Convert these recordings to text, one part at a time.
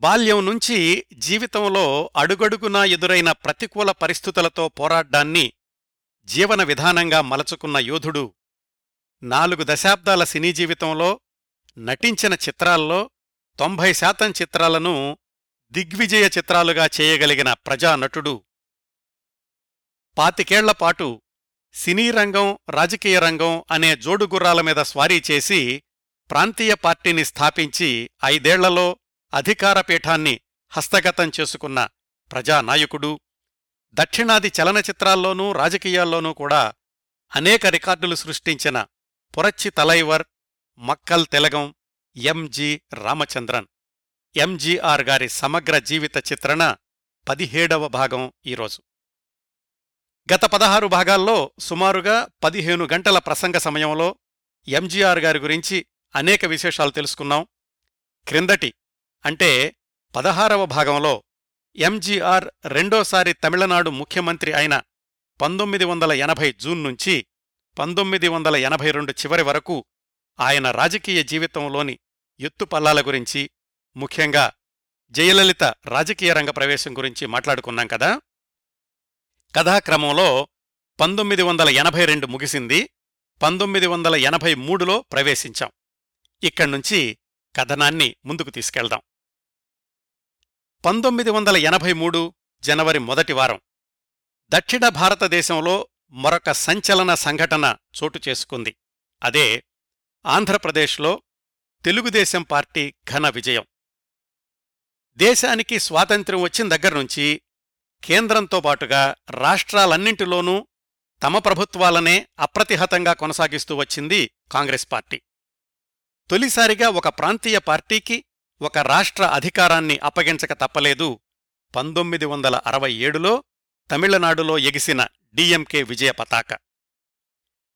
బాల్యం నుంచి జీవితంలో అడుగడుగునా ఎదురైన ప్రతికూల పరిస్థితులతో పోరాడ్డాన్ని జీవన విధానంగా మలచుకున్న యోధుడు. నాలుగు దశాబ్దాల సినీ జీవితంలో నటించిన చిత్రాల్లో తొంభై శాతం చిత్రాలను దిగ్విజయ చిత్రాలుగా చేయగలిగిన ప్రజానటుడు. పాతికేళ్ళపాటు సినీ రంగం రాజకీయ రంగం అనే జోడుగుర్రాల మీద స్వారీ చేసి ప్రాంతీయ పార్టీని స్థాపించి ఐదేళ్ళలో అధికారపీఠాన్ని హస్తగతం చేసుకున్న ప్రజానాయకుడు. దక్షిణాది చలనచిత్రాల్లోనూ రాజకీయాల్లోనూ కూడా అనేక రికార్డులు సృష్టించిన పురచ్చి తలైవర్ మక్కల్ తెలగం ఎంజి రామచంద్రన్. ఎంజీఆర్ గారి సమగ్ర జీవిత చిత్రణ పదిహేడవ భాగం ఈరోజు. గత పదహారు భాగాల్లో సుమారుగా పదిహేను గంటల ప్రసంగ సమయంలో ఎంజీఆర్ గారి గురించి అనేక విశేషాలు తెలుసుకున్నాం. క్రిందటి అంటే పదహారవ భాగంలో ఎంజీఆర్ రెండోసారి తమిళనాడు ముఖ్యమంత్రి అయిన పంతొమ్మిది వందల ఎనభై జూన్ నుంచి పంతొమ్మిది వందల ఎనభై రెండు చివరి వరకు ఆయన రాజకీయ జీవితంలోని ఎత్తుపల్లాల గురించి ముఖ్యంగా జయలలిత రాజకీయ రంగ ప్రవేశం గురించి మాట్లాడుకున్నాం కదా. కథాక్రమంలో పంతొమ్మిది వందల ఎనభై రెండు ముగిసింది పంతొమ్మిది వందల ఎనభై మూడులో ప్రవేశించాం. ఇక్కడ్నుంచి కథనాన్ని ముందుకు తీసుకెళ్దాం. పంతొమ్మిది వందల ఎనభై మూడు జనవరి మొదటి వారం. దక్షిణ భారతదేశంలో మరొక సంచలన సంఘటన చోటు చేసుకుంది. అదే ఆంధ్రప్రదేశ్లో తెలుగుదేశం పార్టీ ఘన విజయం. దేశానికి స్వాతంత్ర్యం వచ్చిన దగ్గర్నుంచి కేంద్రంతో పాటుగా రాష్ట్రాలన్నింటిలోనూ తమ ప్రభుత్వాలనే అప్రతిహతంగా కొనసాగిస్తూ వచ్చింది కాంగ్రెస్ పార్టీ. తొలిసారిగా ఒక ప్రాంతీయ పార్టీకి ఒక రాష్ట్ర అధికారాన్ని అప్పగించక తప్పలేదు. పంతొమ్మిది వందల అరవై ఏడులో తమిళనాడులో ఎగిసిన డిఎంకే విజయ పతాక.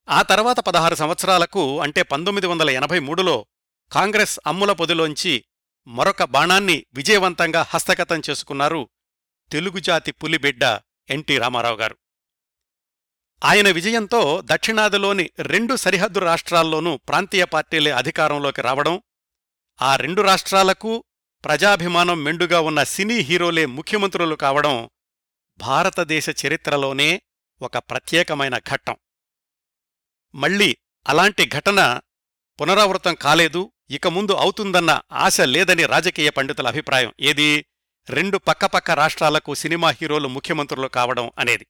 ఆ తర్వాత పదహారు సంవత్సరాలకు అంటే పంతొమ్మిది వందల ఎనభై మూడులో కాంగ్రెస్ అమ్ముల పొదిలోంచి మరొక బాణాన్ని విజయవంతంగా హస్తగతం చేసుకున్నారు తెలుగుజాతి పులిబిడ్డ ఎన్టీ రామారావు గారు. ఆయన విజయంతో దక్షిణాదిలోని రెండు సరిహద్దు రాష్ట్రాల్లోనూ ప్రాంతీయ పార్టీలే అధికారంలోకి రావడం ఆ రెండు రాష్ట్రాలకు ప్రజాభిమానం మెండుగా ఉన్న సినీ హీరోలే ముఖ్యమంత్రులు కావడం భారతదేశ చరిత్రలోనే ఒక ప్రత్యేకమైన ఘట్టం. మళ్ళీ అలాంటి ఘటన పునరావృతం కాలేదు ఇక ముందు అవుతుందన్న ఆశ లేదని రాజకీయ పండితుల అభిప్రాయం. ఏది? రెండు పక్కపక్క రాష్ట్రాలకు సినిమా హీరోలు ముఖ్యమంత్రులు కావడం అనేది.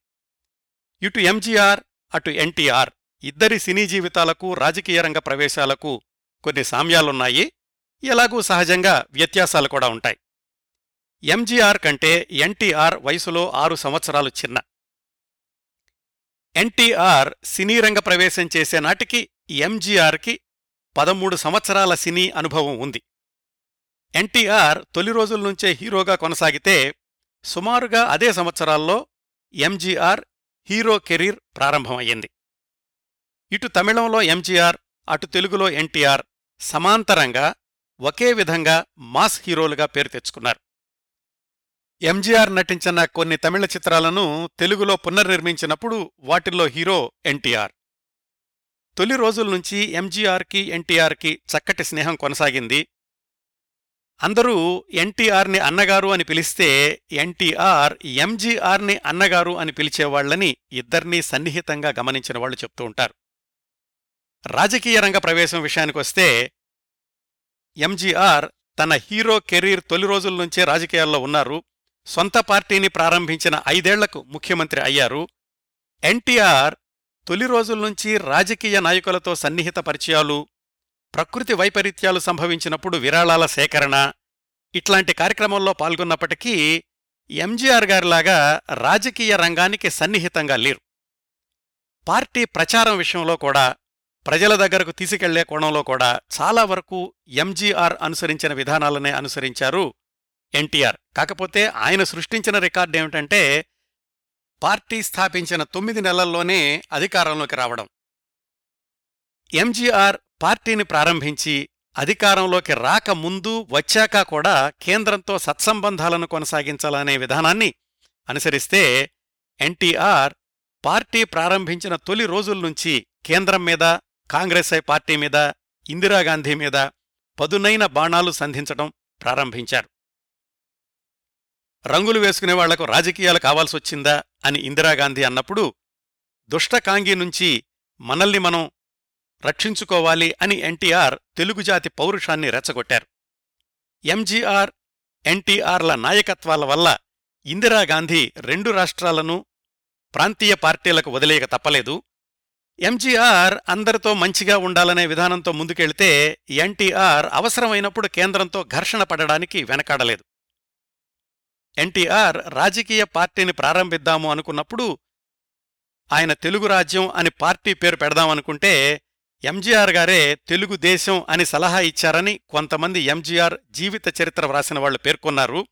ఇటు ఎంజీఆర్ అటు ఎన్టీఆర్. ఇద్దరి సినీ జీవితాలకు రాజకీయ రంగ ప్రవేశాలకు కొన్ని సామ్యాలున్నాయి. ఎలాగూ సహజంగా వ్యత్యాసాలు కూడా ఉంటాయి. ఎంజీఆర్ కంటే ఎన్టీఆర్ వయసులో ఆరు సంవత్సరాలు చిన్న. ఎన్టీఆర్ సినీ రంగ ప్రవేశం చేసే నాటికి ఎంజీఆర్కి పదమూడు సంవత్సరాల సినీ అనుభవం ఉంది. ఎన్టీఆర్ తొలి రోజుల నుంచే హీరోగా కొనసాగితే సుమారుగా అదే సంవత్సరాల్లో ఎంజీఆర్ హీరో కెరీర్ ప్రారంభమయ్యింది. ఇటు తమిళంలో ఎంజీఆర్ అటు తెలుగులో ఎన్టీఆర్ సమాంతరంగా ఒకే విధంగా మాస్ హీరోలుగా పేరు తెచ్చుకున్నారు. ఎంజీఆర్ నటించిన కొన్ని తమిళ చిత్రాలను తెలుగులో పునర్నిర్మించినప్పుడు వాటిల్లో హీరో ఎన్టీఆర్. తొలి రోజుల నుంచి ఎంజీఆర్కి ఎన్టీఆర్కి చక్కటి స్నేహం కొనసాగింది. అందరూ ఎన్టీఆర్ని అన్నగారు అని పిలిస్తే ఎన్టీఆర్ ఎంజీఆర్ని అన్నగారు అని పిలిచేవాళ్ళని ఇద్దర్నీ సన్నిహితంగా గమనించిన వాళ్ళు చెప్తూ ఉంటారు. రాజకీయ రంగ ప్రవేశం విషయానికొస్తే ఎంజీఆర్ తన హీరో కెరీర్ తొలి రోజుల నుంచే రాజకీయాల్లో ఉన్నారు. సొంత పార్టీని ప్రారంభించిన ఐదేళ్ళకు ముఖ్యమంత్రి అయ్యారు. ఎన్టీఆర్ తొలి రోజుల నుంచి రాజకీయ నాయకులతో సన్నిహిత పరిచయాలు ప్రకృతి వైపరీత్యాలు సంభవించినప్పుడు విరాళాల సేకరణ ఇట్లాంటి కార్యక్రమంలో పాల్గొన్నప్పటికీ ఎంజీఆర్ గారిలాగా రాజకీయ రంగానికి సన్నిహితంగా లేరు. పార్టీ ప్రచారం విషయంలో కూడా ప్రజల దగ్గరకు తీసుకెళ్ళే కోణంలో కూడా చాలా వరకు ఎంజీఆర్ అనుసరించిన విధానాలనే అనుసరించారు ఎన్టీఆర్ కాకపోతే ఆయన సృష్టించిన రికార్డు ఏమిటంటే పార్టీ స్థాపించిన తొమ్మిది నెలల్లోనే అధికారంలోకి రావడం. ఎంజీఆర్ పార్టీని ప్రారంభించి అధికారంలోకి రాక ముందు వచ్చాక కూడా కేంద్రంతో సత్సంబంధాలను కొనసాగించాలనే విధానాన్ని అనుసరిస్తే ఎన్టీఆర్ పార్టీ ప్రారంభించిన తొలి రోజుల నుంచి కేంద్రం మీద కాంగ్రెస్ పార్టీ మీద ఇందిరాగాంధీ మీద పదునైన బాణాలు సంధించటం ప్రారంభించారు. రంగులు వేసుకునే వాళ్ళకు రాజకీయాలు కావాల్సొచ్చిందా అని ఇందిరాగాంధీ అన్నప్పుడు దుష్టకాంగి నుంచి మనల్ని మనం రక్షించుకోవాలి అని ఎన్టీఆర్ తెలుగుజాతి పౌరుషాన్ని రెచ్చగొట్టారు. ఎంజీఆర్ ఎన్టీఆర్ల నాయకత్వాల వల్ల ఇందిరాగాంధీ రెండు రాష్ట్రాలను ప్రాంతీయ పార్టీలకు వదిలేయక తప్పలేదు. ఎంజీఆర్ అందరితో మంచిగా ఉండాలనే విధానంతో ముందుకెళ్తే ఎన్టీఆర్ అవసరమైనప్పుడు కేంద్రంతో ఘర్షణ పడడానికి వెనకాడలేదు. ఎన్టీఆర్ రాజకీయ పార్టీని ప్రారంభిద్దాము అనుకున్నప్పుడు ఆయన తెలుగు రాజ్యం అని పార్టీ పేరు పెడదామనుకుంటే ఎంజీఆర్ గారే తెలుగుదేశం అని సలహా ఇచ్చారని కొంతమంది ఎంజీఆర్ జీవిత చరిత్ర వ్రాసిన వాళ్ళు పేర్కొన్నారు.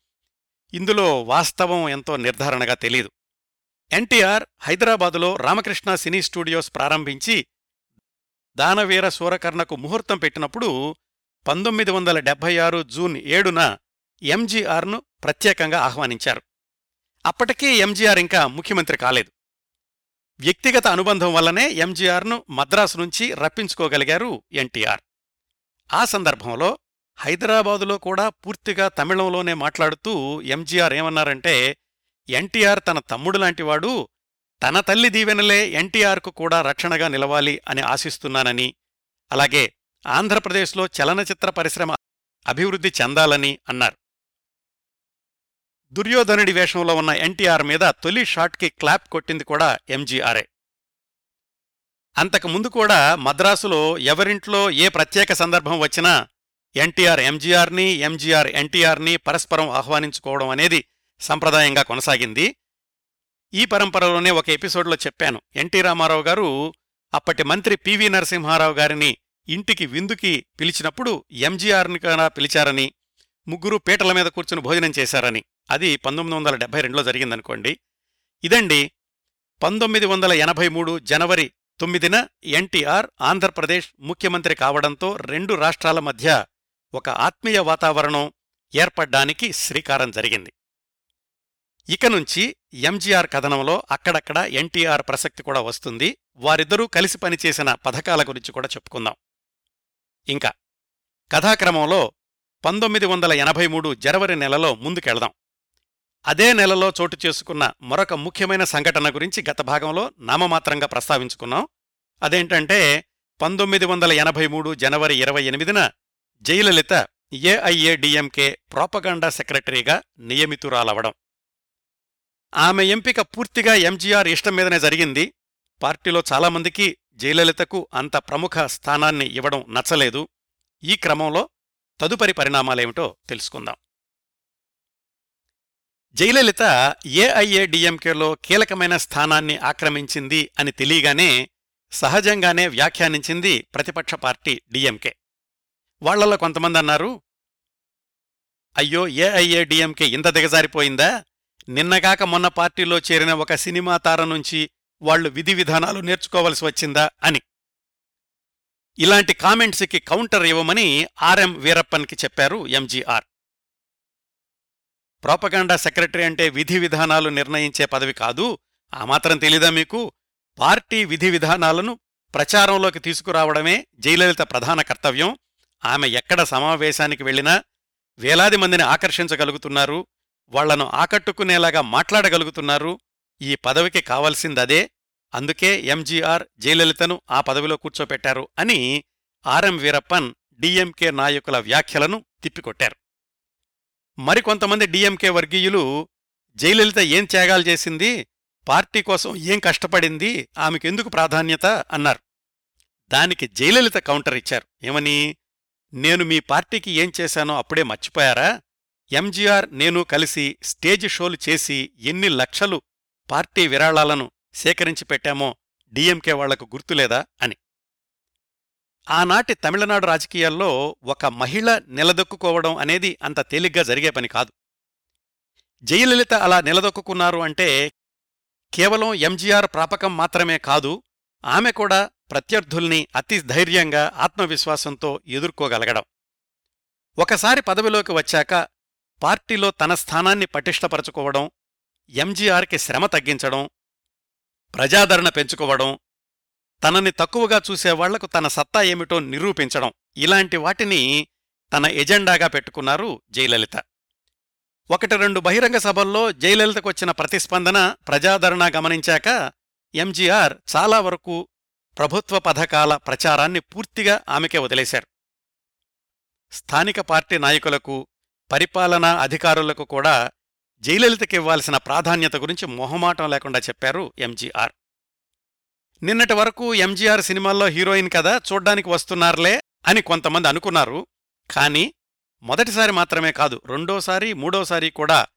ఇందులో వాస్తవం ఎంతో నిర్ధారణగా తెలీదు. ఎన్టీఆర్ హైదరాబాదులో రామకృష్ణ సినీ స్టూడియోస్ ప్రారంభించి దానవీర సూరకర్ణకు ముహూర్తం పెట్టినప్పుడు పంతొమ్మిది వందల డెబ్బై ఆరు జూన్ ఏడున ఎంజీఆర్ను ప్రత్యేకంగా ఆహ్వానించారు. అప్పటికీ ఎంజీఆర్ ఇంకా ముఖ్యమంత్రి కాలేదు. వ్యక్తిగత అనుబంధం వల్లనే ఎంజీఆర్ను మద్రాసు నుంచి రప్పించుకోగలిగారు ఎన్టీఆర్. ఆ సందర్భంలో హైదరాబాదులో కూడా పూర్తిగా తమిళంలోనే మాట్లాడుతూ ఎంజీఆర్ ఏమన్నారంటే ఎన్టీఆర్ తన తమ్ముడు లాంటివాడు తన తల్లి దీవెనలే ఎన్టీఆర్కు కూడా రక్షణగా నిలవాలి అని ఆశిస్తున్నానని అలాగే ఆంధ్రప్రదేశ్లో చలనచిత్ర పరిశ్రమ అభివృద్ధి చెందాలని అన్నారు. దుర్యోధనుడి వేషంలో ఉన్న ఎన్టీఆర్ మీద తొలి షాట్కి క్లాప్ కొట్టింది కూడా ఎంజీఆరే. అంతకుముందు కూడా మద్రాసులో ఎవరింట్లో ఏ ప్రత్యేక సందర్భం వచ్చినా ఎన్టీఆర్ ఎంజీఆర్ని ఎంజీఆర్ ఎన్టీఆర్ని పరస్పరం ఆహ్వానించుకోవడం అనేది సంప్రదాయంగా కొనసాగింది. ఈ పరంపరలోనే ఒక ఎపిసోడ్లో చెప్పాను. ఎన్టీ రామారావు గారు అప్పటి మంత్రి పివి నరసింహారావు గారిని ఇంటికి విందుకి పిలిచినప్పుడు ఎంజీఆర్ని కూడా పిలిచారని ముగ్గురు పీటల మీద కూర్చుని భోజనం చేశారని. అది పంతొమ్మిది వందల డెబ్బై రెండులో జరిగిందనుకోండి. ఇదండి. పంతొమ్మిది వందల ఎనభై మూడు జనవరి తొమ్మిదిన ఎన్టీఆర్ ఆంధ్రప్రదేశ్ ముఖ్యమంత్రి కావడంతో రెండు రాష్ట్రాల మధ్య ఒక ఆత్మీయ వాతావరణం ఏర్పడ్డానికి శ్రీకారం జరిగింది. ఇక నుంచి ఎంజీఆర్ కథనంలో అక్కడక్కడ ఎన్టీఆర్ ప్రసక్తి కూడా వస్తుంది. వారిద్దరూ కలిసి పనిచేసిన పథకాల గురించి కూడా చెప్పుకుందాం. ఇంకా కథాక్రమంలో పంతొమ్మిది వందల ఎనభై మూడు జనవరి నెలలో ముందుకెళ్దాం. అదే నెలలో చోటు చేసుకున్న మరొక ముఖ్యమైన సంఘటన గురించి గత భాగంలో నామమాత్రంగా ప్రస్తావించుకున్నాం. అదేంటంటే పంతొమ్మిది వందల ఎనభై మూడు జనవరి ఇరవై ఎనిమిదిన జయలలిత ఏఐఏడిఎంకే ప్రాపగాండా సెక్రటరీగా నియమితురాలవడం. ఆమె ఎంపిక పూర్తిగా ఎంజీఆర్ ఇష్టం మీదనే జరిగింది. పార్టీలో చాలామందికి జయలలితకు అంత ప్రముఖ స్థానాన్ని ఇవ్వడం నచ్చలేదు. ఈ క్రమంలో తదుపరి పరిణామాలేమిటో తెలుసుకుందాం. జయలలిత ఏఐఏడిఎంకేలో కీలకమైన స్థానాన్ని ఆక్రమించింది అని తెలియగానే సహజంగానే వ్యాఖ్యానించింది ప్రతిపక్ష పార్టీ డిఎంకే. వాళ్ళలో కొంతమంది అన్నారు అయ్యో ఏఐఏడిఎంకే ఇంత దిగజారిపోయిందా? నిన్నగాక మొన్న పార్టీలో చేరిన ఒక సినిమా తార నుంచి వాళ్ళు విధి విధానాలు నేర్చుకోవలసి వచ్చిందా అని. ఇలాంటి కామెంట్స్కి కౌంటర్ ఇవ్వమని ఆర్ఎం వీరప్పన్కి చెప్పారు ఎంజీఆర్. ప్రోపగాండా సెక్రటరీ అంటే విధి విధానాలు నిర్ణయించే పదవి కాదు. ఆ మాత్రం తెలీదా మీకు? పార్టీ విధి విధానాలను ప్రచారంలోకి తీసుకురావడమే జయలలిత ప్రధాన కర్తవ్యం. ఆమె ఎక్కడ సమావేశానికి వెళ్ళినా వేలాది మందిని ఆకర్షించగలుగుతున్నారు. వాళ్ళను ఆకట్టుకునేలాగా మాట్లాడగలుగుతున్నారు. ఈ పదవికి కావలసిందదే. అందుకే ఎంజీఆర్ జయలలితను ఆ పదవిలో కూర్చోపెట్టారు అని ఆర్ఎం వీరప్పన్ డిఎంకే నాయకుల వ్యాఖ్యలను తిప్పికొట్టారు. మరికొంతమంది డిఎంకే వర్గీయులు జయలలిత ఏం త్యాగాలు చేసింది? పార్టీ కోసం ఏం కష్టపడింది? ఆమెకెందుకు ప్రాధాన్యత? అన్నారు. దానికి జయలలిత కౌంటర్ ఇచ్చారు. ఏమని? నేను మీ పార్టీకి ఏం చేశానో అప్పుడే మర్చిపోయారా? ఎంజీఆర్ నేను కలిసి స్టేజ్ షోలు చేసి ఎన్ని లక్షలు పార్టీ విరాళాలను సేకరించి పెట్టామో డిఎంకే వాళ్ళకు గుర్తులేదా అని. ఆనాటి తమిళనాడు రాజకీయాల్లో ఒక మహిళ నిలదొక్కుకోవడం అనేది అంత తేలిగ్గా జరిగే పని కాదు. జయలలిత అలా నిలదొక్కున్నారు అంటే కేవలం ఎంజీఆర్ ప్రాపకం మాత్రమే కాదు ఆమె కూడా ప్రత్యర్థుల్ని అతి ధైర్యంగా ఆత్మవిశ్వాసంతో ఎదుర్కోగలగడం. ఒకసారి పదవిలోకి వచ్చాక పార్టీలో తన స్థానాన్ని పటిష్టపరచుకోవడం ఎంజీఆర్కి శ్రమ తగ్గించడం ప్రజాదరణ పెంచుకోవడం తనని తక్కువగా చూసేవాళ్ళకు తన సత్తా ఏమిటో నిరూపించడం ఇలాంటి వాటిని తన ఎజెండాగా పెట్టుకున్నారు జయలలిత. ఒకటి రెండు బహిరంగ సభల్లో జయలలితకొచ్చిన ప్రతిస్పందన ప్రజాదరణ గమనించాక ఎంజీఆర్ చాలా వరకు ప్రభుత్వ పథకాల ప్రచారాన్ని పూర్తిగా ఆమెకే వదిలేశారు. స్థానిక పార్టీ నాయకులకు పరిపాలనా అధికారులకు కూడా జయలలితకివ్వాల్సిన ప్రాధాన్యత గురించి మొహమాటం లేకుండా చెప్పారు ఎంజీఆర్. నిన్నటి వరకు ఎంజీఆర్ సినిమాల్లో హీరోయిన్ కదా చూడ్డానికి వస్తున్నారులే అని కొంతమంది అనుకున్నారు. కానీ మొదటిసారి మాత్రమే కాదు రెండోసారి మూడోసారి కూడా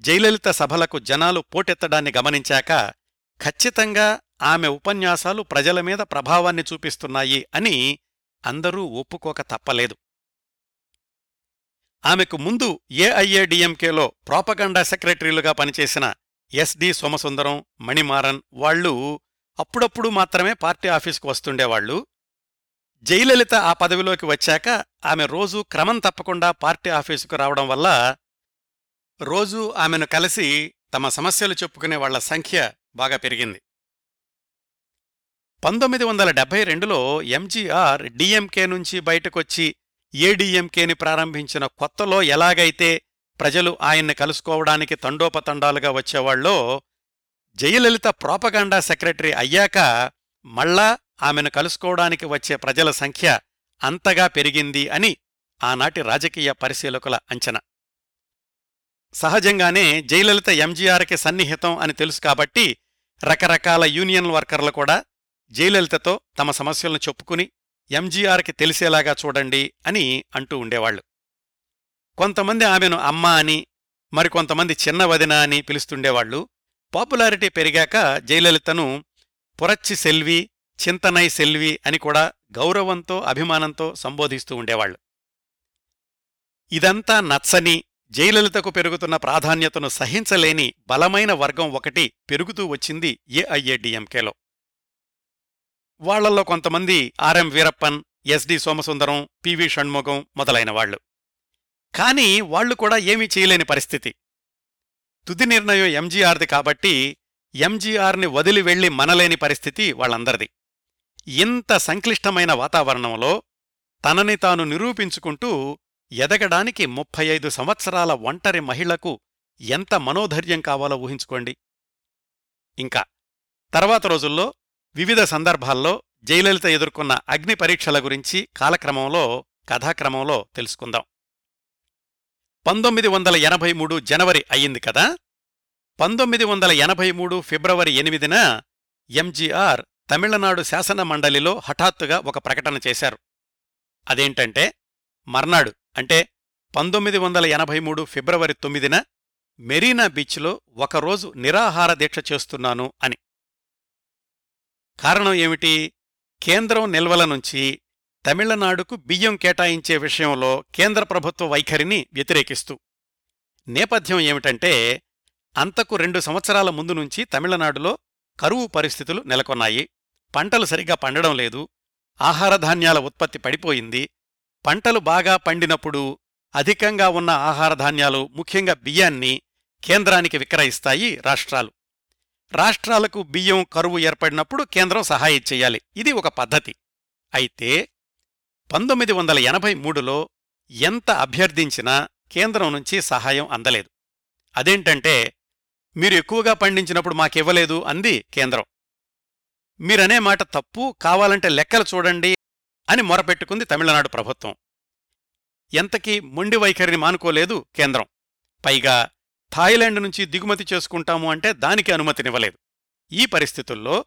జయలలిత సభలకు జనాలు పోటెత్తడాన్ని గమనించాక ఖచ్చితంగా ఆమె ఉపన్యాసాలు ప్రజల మీద ప్రభావాన్ని చూపిస్తున్నాయి అని అందరూ ఒప్పుకోక తప్పలేదు. ఆమెకు ముందు ఏఐఏడిఎంకేలో ప్రాపగండా సెక్రటరీలుగా పనిచేసిన ఎస్డి సోమసుందరం మణిమారన్ వాళ్ళు అప్పుడప్పుడు మాత్రమే పార్టీ ఆఫీసుకు వస్తుండేవాళ్ళు జయలలిత ఆ పదవిలోకి వచ్చాక ఆమె రోజూ క్రమం తప్పకుండా పార్టీ ఆఫీసుకు రావడం వల్ల రోజూ ఆమెను కలిసి తమ సమస్యలు చెప్పుకునే వాళ్ళ సంఖ్య బాగా పెరిగింది. పంతొమ్మిది వందల డెబ్బై రెండులో ఎంజీఆర్ డిఎంకే నుంచి బయటకొచ్చి ఏడీఎంకేని ప్రారంభించిన కొత్తలో ఎలాగైతే ప్రజలు ఆయన్ని కలుసుకోవడానికి తండోపతండాలుగా వచ్చేవాళ్ళో జయలలిత ప్రాపగాండా సెక్రటరీ అయ్యాక మళ్ళా ఆమెను కలుసుకోవడానికి వచ్చే ప్రజల సంఖ్య అంతగా పెరిగింది అని ఆనాటి రాజకీయ పరిశీలకుల అంచనా. సహజంగానే జయలలిత ఎంజీఆర్కి సన్నిహితం అని తెలుసు కాబట్టి రకరకాల యూనియన్ వర్కర్లు కూడా జయలలితతో తమ సమస్యలను చెప్పుకుని ఎంజీఆర్కి తెలిసేలాగా చూడండి అని అంటూ ఉండేవాళ్ళు కొంతమంది ఆమెను అమ్మ అని మరికొంతమంది చిన్న వదిన అని పిలుస్తుండేవాళ్ళు పాపులారిటీ పెరిగాక జయలలితను పురచ్చి సెల్వి చింతనై సెల్వి అని కూడా గౌరవంతో అభిమానంతో సంబోధిస్తూ ఉండేవాళ్ళు ఇదంతా నచ్చని జయలలితకు పెరుగుతున్న ప్రాధాన్యతను సహించలేని బలమైన వర్గం ఒకటి పెరుగుతూ వచ్చింది ఏఐఏడిఎంకేలో వాళ్ళల్లో కొంతమంది RM Veerappan SD Somasundaram PV Shanmugam మొదలైన వాళ్ళు కాని వాళ్ళు కూడా ఏమీ చేయలేని పరిస్థితి. తుది నిర్ణయం ఎంజీఆర్ది కాబట్టి ఎంజీఆర్ని వదిలి వెళ్ళి మనలేని పరిస్థితి వాళ్ళందరిది. ఇంత సంక్లిష్టమైన వాతావరణంలో తనని తాను నిరూపించుకుంటూ ఎదగడానికి ముప్పై ఐదు సంవత్సరాల ఒంటరి మహిళకు ఎంత మనోధైర్యం కావాలో ఊహించుకోండి. ఇంకా తర్వాత రోజుల్లో వివిధ సందర్భాల్లో జయలలిత ఎదుర్కొన్న అగ్ని పరీక్షల గురించి కాలక్రమంలో కథాక్రమంలో తెలుసుకుందాం. పంతొమ్మిది వందల ఎనభై మూడు జనవరి అయ్యింది కదా? పంతొమ్మిది వందల ఎనభై మూడు ఫిబ్రవరి ఎనిమిదిన ఎంజీఆర్ తమిళనాడు శాసన మండలిలో హఠాత్తుగా ఒక ప్రకటన చేశారు. అదేంటంటే మర్నాడు అంటే పంతొమ్మిది వందల ఎనభై మూడు ఫిబ్రవరి తొమ్మిదిన మెరీనా బీచ్లో ఒకరోజు నిరాహార దీక్ష చేస్తున్నాను అని. కారణం ఏమిటి? కేంద్రం నిల్వల నుంచి తమిళనాడుకు బియ్యం కేటాయించే విషయంలో కేంద్ర ప్రభుత్వ వైఖరిని వ్యతిరేకిస్తూ. నేపథ్యం ఏమిటంటే అంతకు రెండు సంవత్సరాల ముందు నుంచి తమిళనాడులో కరువు పరిస్థితులు నెలకొన్నాయి. పంటలు సరిగ్గా పండడం లేదు. ఆహారధాన్యాల ఉత్పత్తి పడిపోయింది. పంటలు బాగా పండినప్పుడు అధికంగా ఉన్న ఆహారధాన్యాలు ముఖ్యంగా బియ్యాన్ని కేంద్రానికి విక్రయిస్తాయి రాష్ట్రాలు. రాష్ట్రాలకు బియ్యం కరువు ఏర్పడినప్పుడు కేంద్రం సహాయం చెయ్యాలి ఇది ఒక పద్ధతి. అయితే పంతొమ్మిది వందల ఎనభై మూడులో ఎంత అభ్యర్థించినా కేంద్రం నుంచి సహాయం అందలేదు. అదేంటంటే మీరు ఎక్కువగా పండించినప్పుడు మాకివ్వలేదు అంది కేంద్రం. మీరనే మాట తప్పు కావాలంటే లెక్కలు చూడండి అని మొరపెట్టుకుంది తమిళనాడు ప్రభుత్వం. ఎంతకీ మొండి వైఖరిని మానుకోలేదు కేంద్రం. పైగా థాయిలాండ్ నుంచి దిగుమతి చేసుకుంటాము అంటే దానికి అనుమతినివ్వలేదు. ఈ పరిస్థితుల్లో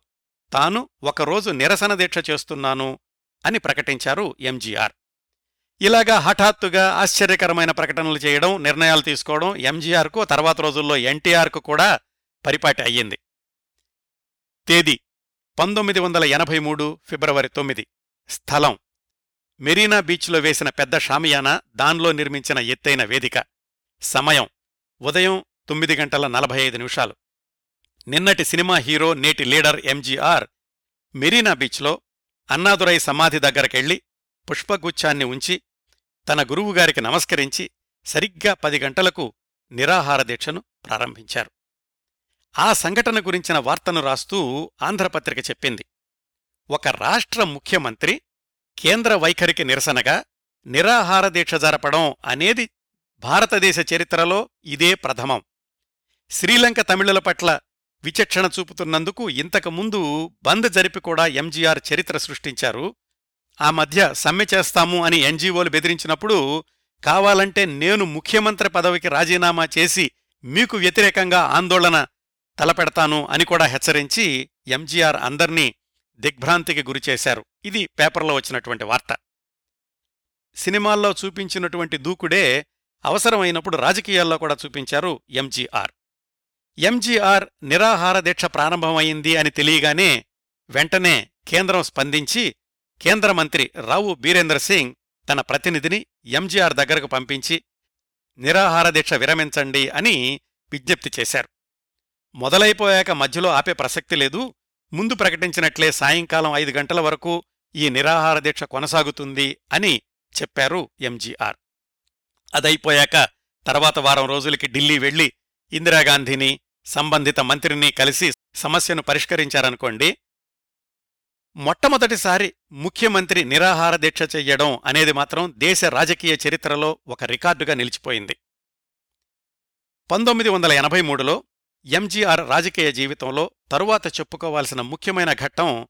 తాను ఒకరోజు నిరసన దీక్ష చేస్తున్నాను అని ప్రకటించారు ఎంజీఆర్. ఇలాగా హఠాత్తుగా ఆశ్చర్యకరమైన ప్రకటనలు చేయడం నిర్ణయాలు తీసుకోవడం ఎంజీఆర్కు తర్వాత రోజుల్లో ఎన్టీఆర్కు కూడా పరిపాటి అయ్యింది. తేదీ పంతొమ్మిది వందల ఎనభై మూడు ఫిబ్రవరి తొమ్మిది. స్థలం మెరీనా బీచ్లో వేసిన పెద్ద షామియానా దాన్లో నిర్మించిన ఎత్తైన వేదిక. సమయం ఉదయం తొమ్మిది గంటల నలభై ఐదు నిమిషాలు. నిన్నటి సినిమా హీరో నేటి లీడర్ ఎంజీఆర్ మెరీనా బీచ్లో అన్నాదురై సమాధి దగ్గరకెళ్ళి పుష్పగుచ్ఛాన్ని ఉంచి తన గురువుగారికి నమస్కరించి సరిగ్గా పది గంటలకు నిరాహార దీక్షను ప్రారంభించారు. ఆ సంఘటన గురించిన వార్తను రాస్తూ ఆంధ్రపత్రిక చెప్పింది. ఒక రాష్ట్ర ముఖ్యమంత్రి కేంద్ర వైఖరికి నిరసనగా నిరాహార దీక్ష జరపడం అనేది భారతదేశ చరిత్రలో ఇదే ప్రథమం. శ్రీలంక తమిళుల పట్ల విచక్షణ చూపుతున్నందుకు ఇంతకుముందు బంద్ జరిపి కూడా ఎంజీఆర్ చరిత్ర సృష్టించారు. ఆ మధ్య సమ్మె చేస్తాము అని ఎన్జీఓలు బెదిరించినప్పుడు కావాలంటే నేను ముఖ్యమంత్రి పదవికి రాజీనామా చేసి మీకు వ్యతిరేకంగా ఆందోళన తలపెడతాను అని కూడా హెచ్చరించి ఎంజీఆర్ అందర్నీ దిగ్భ్రాంతికి గురిచేశారు ఇది పేపర్లో వచ్చినటువంటి వార్త. సినిమాల్లో చూపించినటువంటి దూకుడే అవసరమైనప్పుడు రాజకీయాల్లో కూడా చూపించారు ఎంజీఆర్. ఎంజీఆర్ నిరాహార దీక్ష ప్రారంభమైంది అని తెలియగానే వెంటనే కేంద్రం స్పందించి కేంద్ర మంత్రి రావు బీరేంద్ర సింగ్ తన ప్రతినిధిని ఎంజీఆర్ దగ్గరకు పంపించి నిరాహార దీక్ష విరమించండి అని విజ్ఞప్తి చేశారు. మొదలైపోయాక మధ్యలో ఆపే ప్రసక్తి లేదు. ముందు ప్రకటించినట్లే సాయంకాలం ఐదు గంటల వరకు ఈ నిరాహార దీక్ష కొనసాగుతుంది అని చెప్పారు ఎంజీఆర్. అదైపోయాక తర్వాత వారం రోజులకి ఢిల్లీ వెళ్ళి ఇందిరాగాంధీని సంబంధిత మంత్రిని కలిసి సమస్యను పరిష్కరించారనుకోండి మొట్టమొదటిసారి ముఖ్యమంత్రి నిరాహార దీక్ష చెయ్యడం అనేది మాత్రం దేశ రాజకీయ చరిత్రలో ఒక రికార్డుగా నిలిచిపోయింది. పంతొమ్మిది వందల ఎనభై మూడులో ఎంజీఆర్ రాజకీయ జీవితంలో తరువాత చెప్పుకోవాల్సిన ముఖ్యమైన ఘట్టం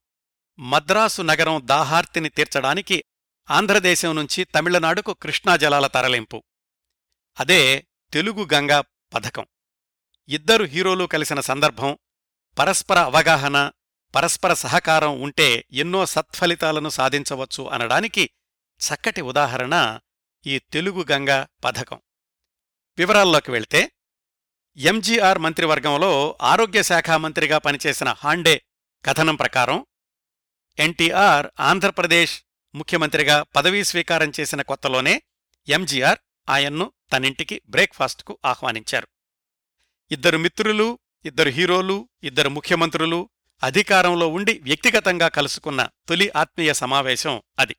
మద్రాసు నగరం దాహార్తిని తీర్చడానికి ఆంధ్రదేశం నుంచి తమిళనాడుకు కృష్ణా జలాల తరలింపు. అదే తెలుగు గంగా పథకం. ఇద్దరు హీరోలు కలిసిన సందర్భం పరస్పర అవగాహన పరస్పర సహకారం ఉంటే ఎన్నో సత్ఫలితాలను సాధించవచ్చు అనడానికి చక్కటి ఉదాహరణ ఈ తెలుగు గంగా పథకం. వివరాల్లోకి వెళ్తే ఎంజీఆర్ మంత్రివర్గంలో ఆరోగ్య శాఖ మంత్రిగా పనిచేసిన హాండే కథనం ప్రకారం ఎన్టీఆర్ ఆంధ్రప్రదేశ్ ముఖ్యమంత్రిగా పదవీ స్వీకారం చేసిన కొత్తలోనే ఎంజీఆర్ ఆయన్ను తనింటికి బ్రేక్ఫాస్ట్కు ఆహ్వానించారు. ఇద్దరు మిత్రులు ఇద్దరు హీరోలు ఇద్దరు ముఖ్యమంత్రులు అధికారంలో ఉండి వ్యక్తిగతంగా కలుసుకున్న తొలి ఆత్మీయ సమావేశం అది.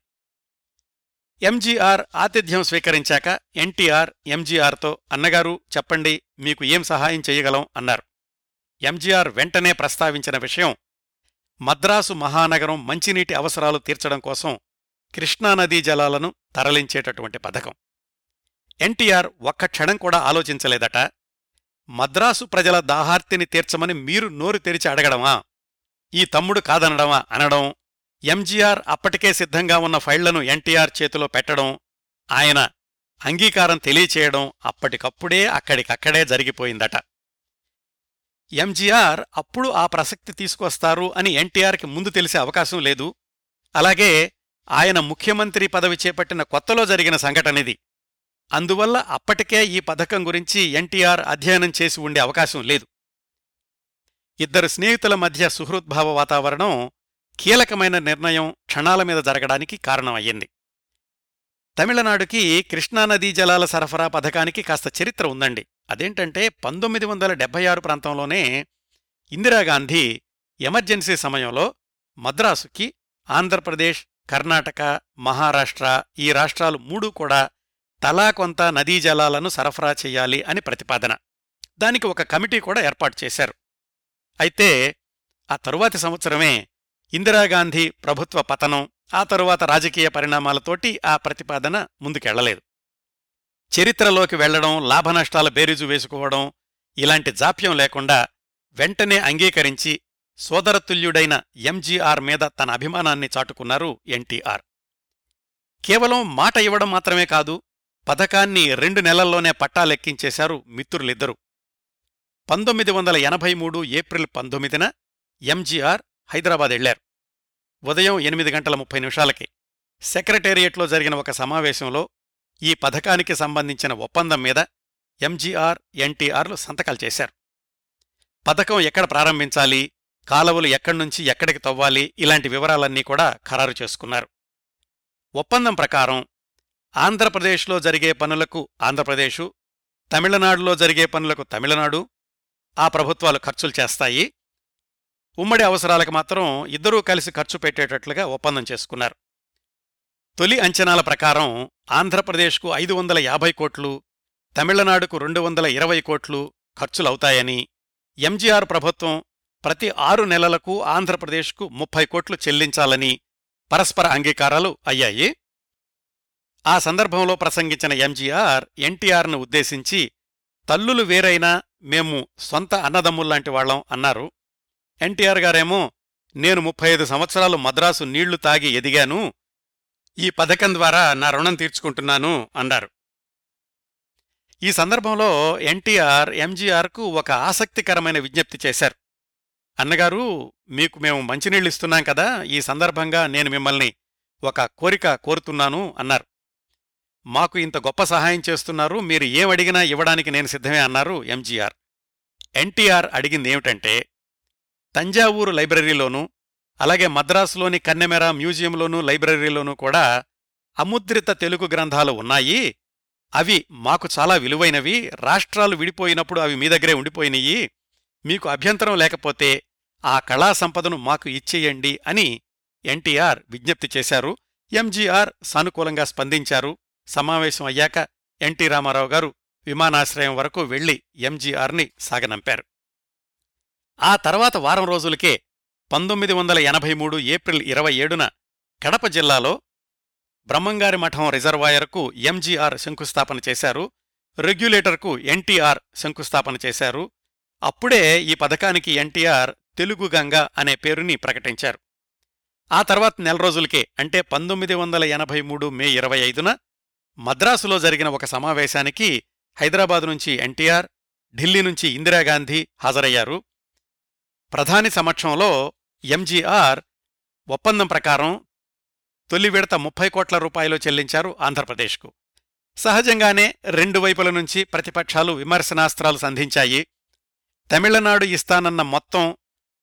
ఎంజీఆర్ ఆతిథ్యం స్వీకరించాక ఎన్టీఆర్ ఎంజీఆర్తో అన్నగారు చెప్పండి మీకు ఏం సహాయం చెయ్యగలం అన్నారు. ఎంజీఆర్ వెంటనే ప్రస్తావించిన విషయం మద్రాసు మహానగరం మంచినీటి అవసరాలు తీర్చడం కోసం కృష్ణానదీ జలాలను తరలించేటటువంటి పథకం. ఎన్టీఆర్ ఒక్క క్షణం కూడా ఆలోచించలేదట మద్రాసు ప్రజల దాహార్తిని తీర్చమని మీరు నోరు తెరిచి అడగడమా? ఈ తమ్ముడు కాదనడమా? అనడం ఎంజీఆర్ అప్పటికే సిద్ధంగా ఉన్న ఫైళ్ళను ఎన్టీఆర్ చేతిలో పెట్టడం ఆయన అంగీకారం తెలియచేయడం అప్పటికప్పుడే అక్కడికక్కడే జరిగిపోయిందట. ఎంజీఆర్ అప్పుడు ఆ ప్రసక్తి తీసుకొస్తారు అని ఎన్టీఆర్కి ముందు తెలిసే అవకాశం లేదు. అలాగే ఆయన ముఖ్యమంత్రి పదవి చేపట్టిన కొత్తలో జరిగిన సంఘటనిది అందువల్ల అప్పటికే ఈ పథకం గురించి ఎన్టీఆర్ అధ్యయనం చేసి ఉండే అవకాశం లేదు. ఇద్దరు స్నేహితుల మధ్య సుహృద్భావ వాతావరణం కీలకమైన నిర్ణయం క్షణాల మీద జరగడానికి కారణమయ్యింది. తమిళనాడుకి కృష్ణానదీ జలాల సరఫరా పథకానికి కాస్త చరిత్ర ఉందండి. అదేంటంటే పంతొమ్మిది వందల డెబ్బై ఆరు ప్రాంతంలోనే ఇందిరాగాంధీ ఎమర్జెన్సీ సమయంలో మద్రాసుకి ఆంధ్రప్రదేశ్ కర్ణాటక మహారాష్ట్ర ఈ రాష్ట్రాలు మూడు కూడా తలా కొంత నదీ జలాలను సరఫరా చెయ్యాలి అని ప్రతిపాదన. దానికి ఒక కమిటీ కూడా ఏర్పాటు చేశారు. అయితే ఆ తరువాతి సంవత్సరమే ఇందిరాగాంధీ ప్రభుత్వ పతనం ఆ తరువాత రాజకీయ పరిణామాలతోటి ఆ ప్రతిపాదన ముందుకెళ్ళలేదు. చరిత్రలోకి వెళ్ళడం లాభనష్టాల బేరీజు వేసుకోవడం ఇలాంటి జాప్యం లేకుండా వెంటనే అంగీకరించి సోదరతుల్యుడైన ఎంజీఆర్ మీద తన అభిమానాన్ని చాటుకున్నారు ఎన్టీఆర్. కేవలం మాట ఇవ్వడం మాత్రమే కాదు పథకాన్ని రెండు నెలల్లోనే పట్టాలెక్కించేశారు మిత్రులిద్దరూ. పంతొమ్మిది వందల ఎనభై మూడు ఏప్రిల్ పంతొమ్మిదిన ఎంజీఆర్ హైదరాబాద్ వెళ్ళారు ఉదయం ఎనిమిది గంటల ముప్పై నిమిషాలకి సెక్రటేరియట్లో జరిగిన ఒక సమావేశంలో ఈ పథకానికి సంబంధించిన ఒప్పందం మీద ఎంజీఆర్ ఎన్టీఆర్లు సంతకాలు చేశారు. పథకం ఎక్కడ ప్రారంభించాలి? కాలవలు ఎక్కడ్నుంచి ఎక్కడికి తవ్వాలి? ఇలాంటి వివరాలన్నీ కూడా ఖరారు చేసుకున్నారు. ఒప్పందం ప్రకారం ఆంధ్రప్రదేశ్లో జరిగే పనులకు ఆంధ్రప్రదేశు తమిళనాడులో జరిగే పనులకు తమిళనాడు ఆ ప్రభుత్వాలు ఖర్చులు చేస్తాయి. ఉమ్మడి అవసరాలకు మాత్రం ఇద్దరూ కలిసి ఖర్చు పెట్టేటట్లుగా ఒప్పందం చేసుకున్నారు. తొలి అంచనాల ప్రకారం ఆంధ్రప్రదేశ్కు ఐదు వందల యాభై కోట్లు తమిళనాడుకు రెండు వందల ఇరవై కోట్లు ఖర్చులవుతాయని ఎంజీఆర్ ప్రభుత్వం ప్రతి ఆరు నెలలకు ఆంధ్రప్రదేశ్కు ముప్పై కోట్లు చెల్లించాలని పరస్పర అంగీకారాలు అయ్యాయి. ఆ సందర్భంలో ప్రసంగించిన ఎంజీఆర్ ఎన్టీఆర్ను ఉద్దేశించి తల్లులు వేరైనా మేము సొంత అన్నదమ్ముల్లాంటి వాళ్ళం అన్నారు. ఎన్టీఆర్ గారేమో నేను ముప్పై ఐదు సంవత్సరాలు మద్రాసు నీళ్ళు తాగి ఎదిగాను ఈ పథకం ద్వారా నా రుణం తీర్చుకుంటున్నాను అన్నారు. ఈ సందర్భంలో ఎన్టీఆర్ ఎంజీఆర్కు ఒక ఆసక్తికరమైన విజ్ఞప్తి చేశారు. అన్నగారు మీకు మేము మంచినీళ్ళు ఇస్తున్నాం కదా ఈ సందర్భంగా నేను మిమ్మల్ని ఒక కోరిక కోరుతున్నాను అన్నారు. మాకు ఇంత గొప్ప సహాయం చేస్తున్నారు మీరు ఏమడిగినా ఇవ్వడానికి నేను సిద్ధమే అన్నారు ఎంజీఆర్. ఎన్టీఆర్ అడిగింది ఏమిటంటే తంజావూరు లైబ్రరీలోనూ అలాగే మద్రాసులోని కన్నెమెర మ్యూజియంలోనూ లైబ్రరీలోనూ కూడా అముద్రిత తెలుగు గ్రంథాలు ఉన్నాయి. అవి మాకు చాలా విలువైనవి రాష్ట్రాలు విడిపోయినప్పుడు అవి మీ దగ్గరే ఉండిపోయినాయి మీకు అభ్యంతరం లేకపోతే ఆ కళా సంపదను మాకు ఇచ్చేయండి అని ఎన్టీఆర్ విజ్ఞప్తి చేశారు. ఎంజీఆర్ సానుకూలంగా స్పందించారు. సమావేశం అయ్యాక ఎన్టీ రామారావు గారు విమానాశ్రయం వరకు వెళ్ళి ఎంజీఆర్ని సాగనంపారు. ఆ తర్వాత వారం రోజులకే పంతొమ్మిది వందల ఎనభై మూడు ఏప్రిల్ ఇరవై ఏడున కడప జిల్లాలో బ్రహ్మంగారి మఠం రిజర్వాయర్కు ఎంజీఆర్ శంకుస్థాపన చేశారు. రెగ్యులేటర్కు ఎన్టీఆర్ శంకుస్థాపన చేశారు. అప్పుడే ఈ పథకానికి ఎన్టీఆర్ తెలుగు గంగ అనే పేరుని ప్రకటించారు. ఆ తర్వాత నెల రోజులకే అంటే పంతొమ్మిది వందల ఎనభై మూడు మే ఇరవై ఐదున మద్రాసులో జరిగిన ఒక సమావేశానికి హైదరాబాదు నుంచి ఎన్టీఆర్ ఢిల్లీ నుంచి ఇందిరాగాంధీ హాజరయ్యారు. ప్రధాని సమక్షంలో ఎంజీఆర్ ఒప్పందం ప్రకారం తొలి విడత ముప్పై కోట్ల రూపాయలు చెల్లించారు ఆంధ్రప్రదేశ్కు. సహజంగానే రెండు వైపుల నుంచి ప్రతిపక్షాలు విమర్శనాస్త్రాలు సంధించాయి. తమిళనాడు ఇస్తానన్న మొత్తం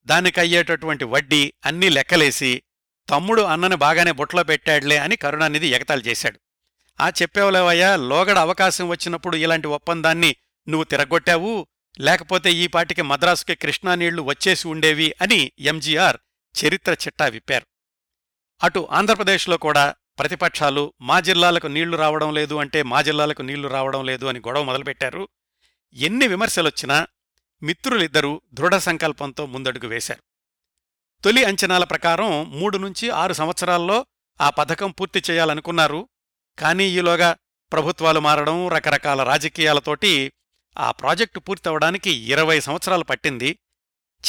దానికయ్యేటటువంటి వడ్డీ అన్నీ లెక్కలేసి తమ్ముడు అన్నని బాగానే బుట్టలో పెట్టాడులే అని కరుణానిధి ఎగతాళి చేశాడు. ఆ చెప్పేవలేవయ్యా లోగడ అవకాశం వచ్చినప్పుడు ఇలాంటి ఒప్పందాన్ని నువ్వు తిరగొట్టావు లేకపోతే ఈ పాటికి మద్రాసుకి కృష్ణానీళ్ళు వచ్చేసి ఉండేవి అని ఎంజీఆర్ చరిత్ర చిట్టా విప్పారు. అటు ఆంధ్రప్రదేశ్లో కూడా ప్రతిపక్షాలు మా జిల్లాలకు నీళ్ళు రావడం లేదు అంటే మా జిల్లాలకు నీళ్ళు రావడం లేదు అని గొడవ మొదలుపెట్టారు. ఎన్ని విమర్శలొచ్చినా మిత్రులిద్దరూ దృఢ సంకల్పంతో ముందడుగు వేశారు. తొలి అంచనాల ప్రకారం మూడు నుంచి ఆరు సంవత్సరాల్లో ఆ పథకం పూర్తి చేయాలనుకున్నారు. కానీ ఈలోగా ప్రభుత్వాలు మారడం రకరకాల రాజకీయాలతోటి ఆ ప్రాజెక్టు పూర్తవడానికి ఇరవై సంవత్సరాలు పట్టింది.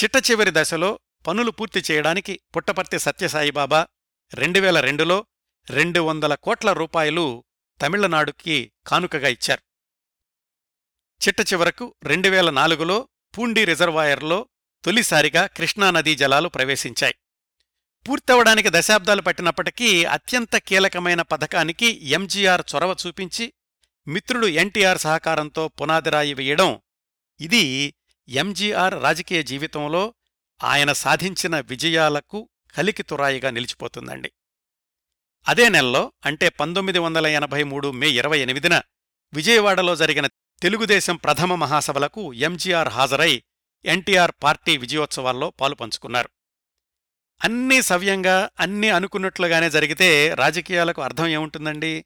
చిట్ట చివరి దశలో పనులు పూర్తి చేయడానికి పుట్టపర్తి సత్యసాయిబాబా రెండు వేల రెండులో రెండు వందల కోట్ల రూపాయలు తమిళనాడుకి కానుకగా ఇచ్చారు. చిట్ట చివరకు రెండు వేల నాలుగులో పూండి రిజర్వాయర్లో తొలిసారిగా కృష్ణానదీ జలాలు ప్రవేశించాయి. పూర్తవడానికి దశాబ్దాలు పట్టినప్పటికీ అత్యంత కీలకమైన పథకానికి ఎంజీఆర్ చొరవ చూపించి మిత్రుడు ఎన్టీఆర్ సహకారంతో పునాదిరాయి వేయడం ఇది ఎంజీఆర్ రాజకీయ జీవితంలో ఆయన సాధించిన విజయాలకు కలికితురాయిగా నిలిచిపోతుందండి. అదే నెలలో అంటే పంతొమ్మిది వందల ఎనభై మూడు మే ఇరవై ఎనిమిదిన విజయవాడలో జరిగిన తెలుగుదేశం ప్రథమ మహాసభలకు ఎంజీఆర్ హాజరై ఎన్టీఆర్ పార్టీ విజయోత్సవాల్లో పాలుపంచుకున్నారు. అన్నీ సవ్యంగా అన్నీ అనుకున్నట్లుగానే జరిగితే రాజకీయాలకు అర్థం ఏముంటుందండి?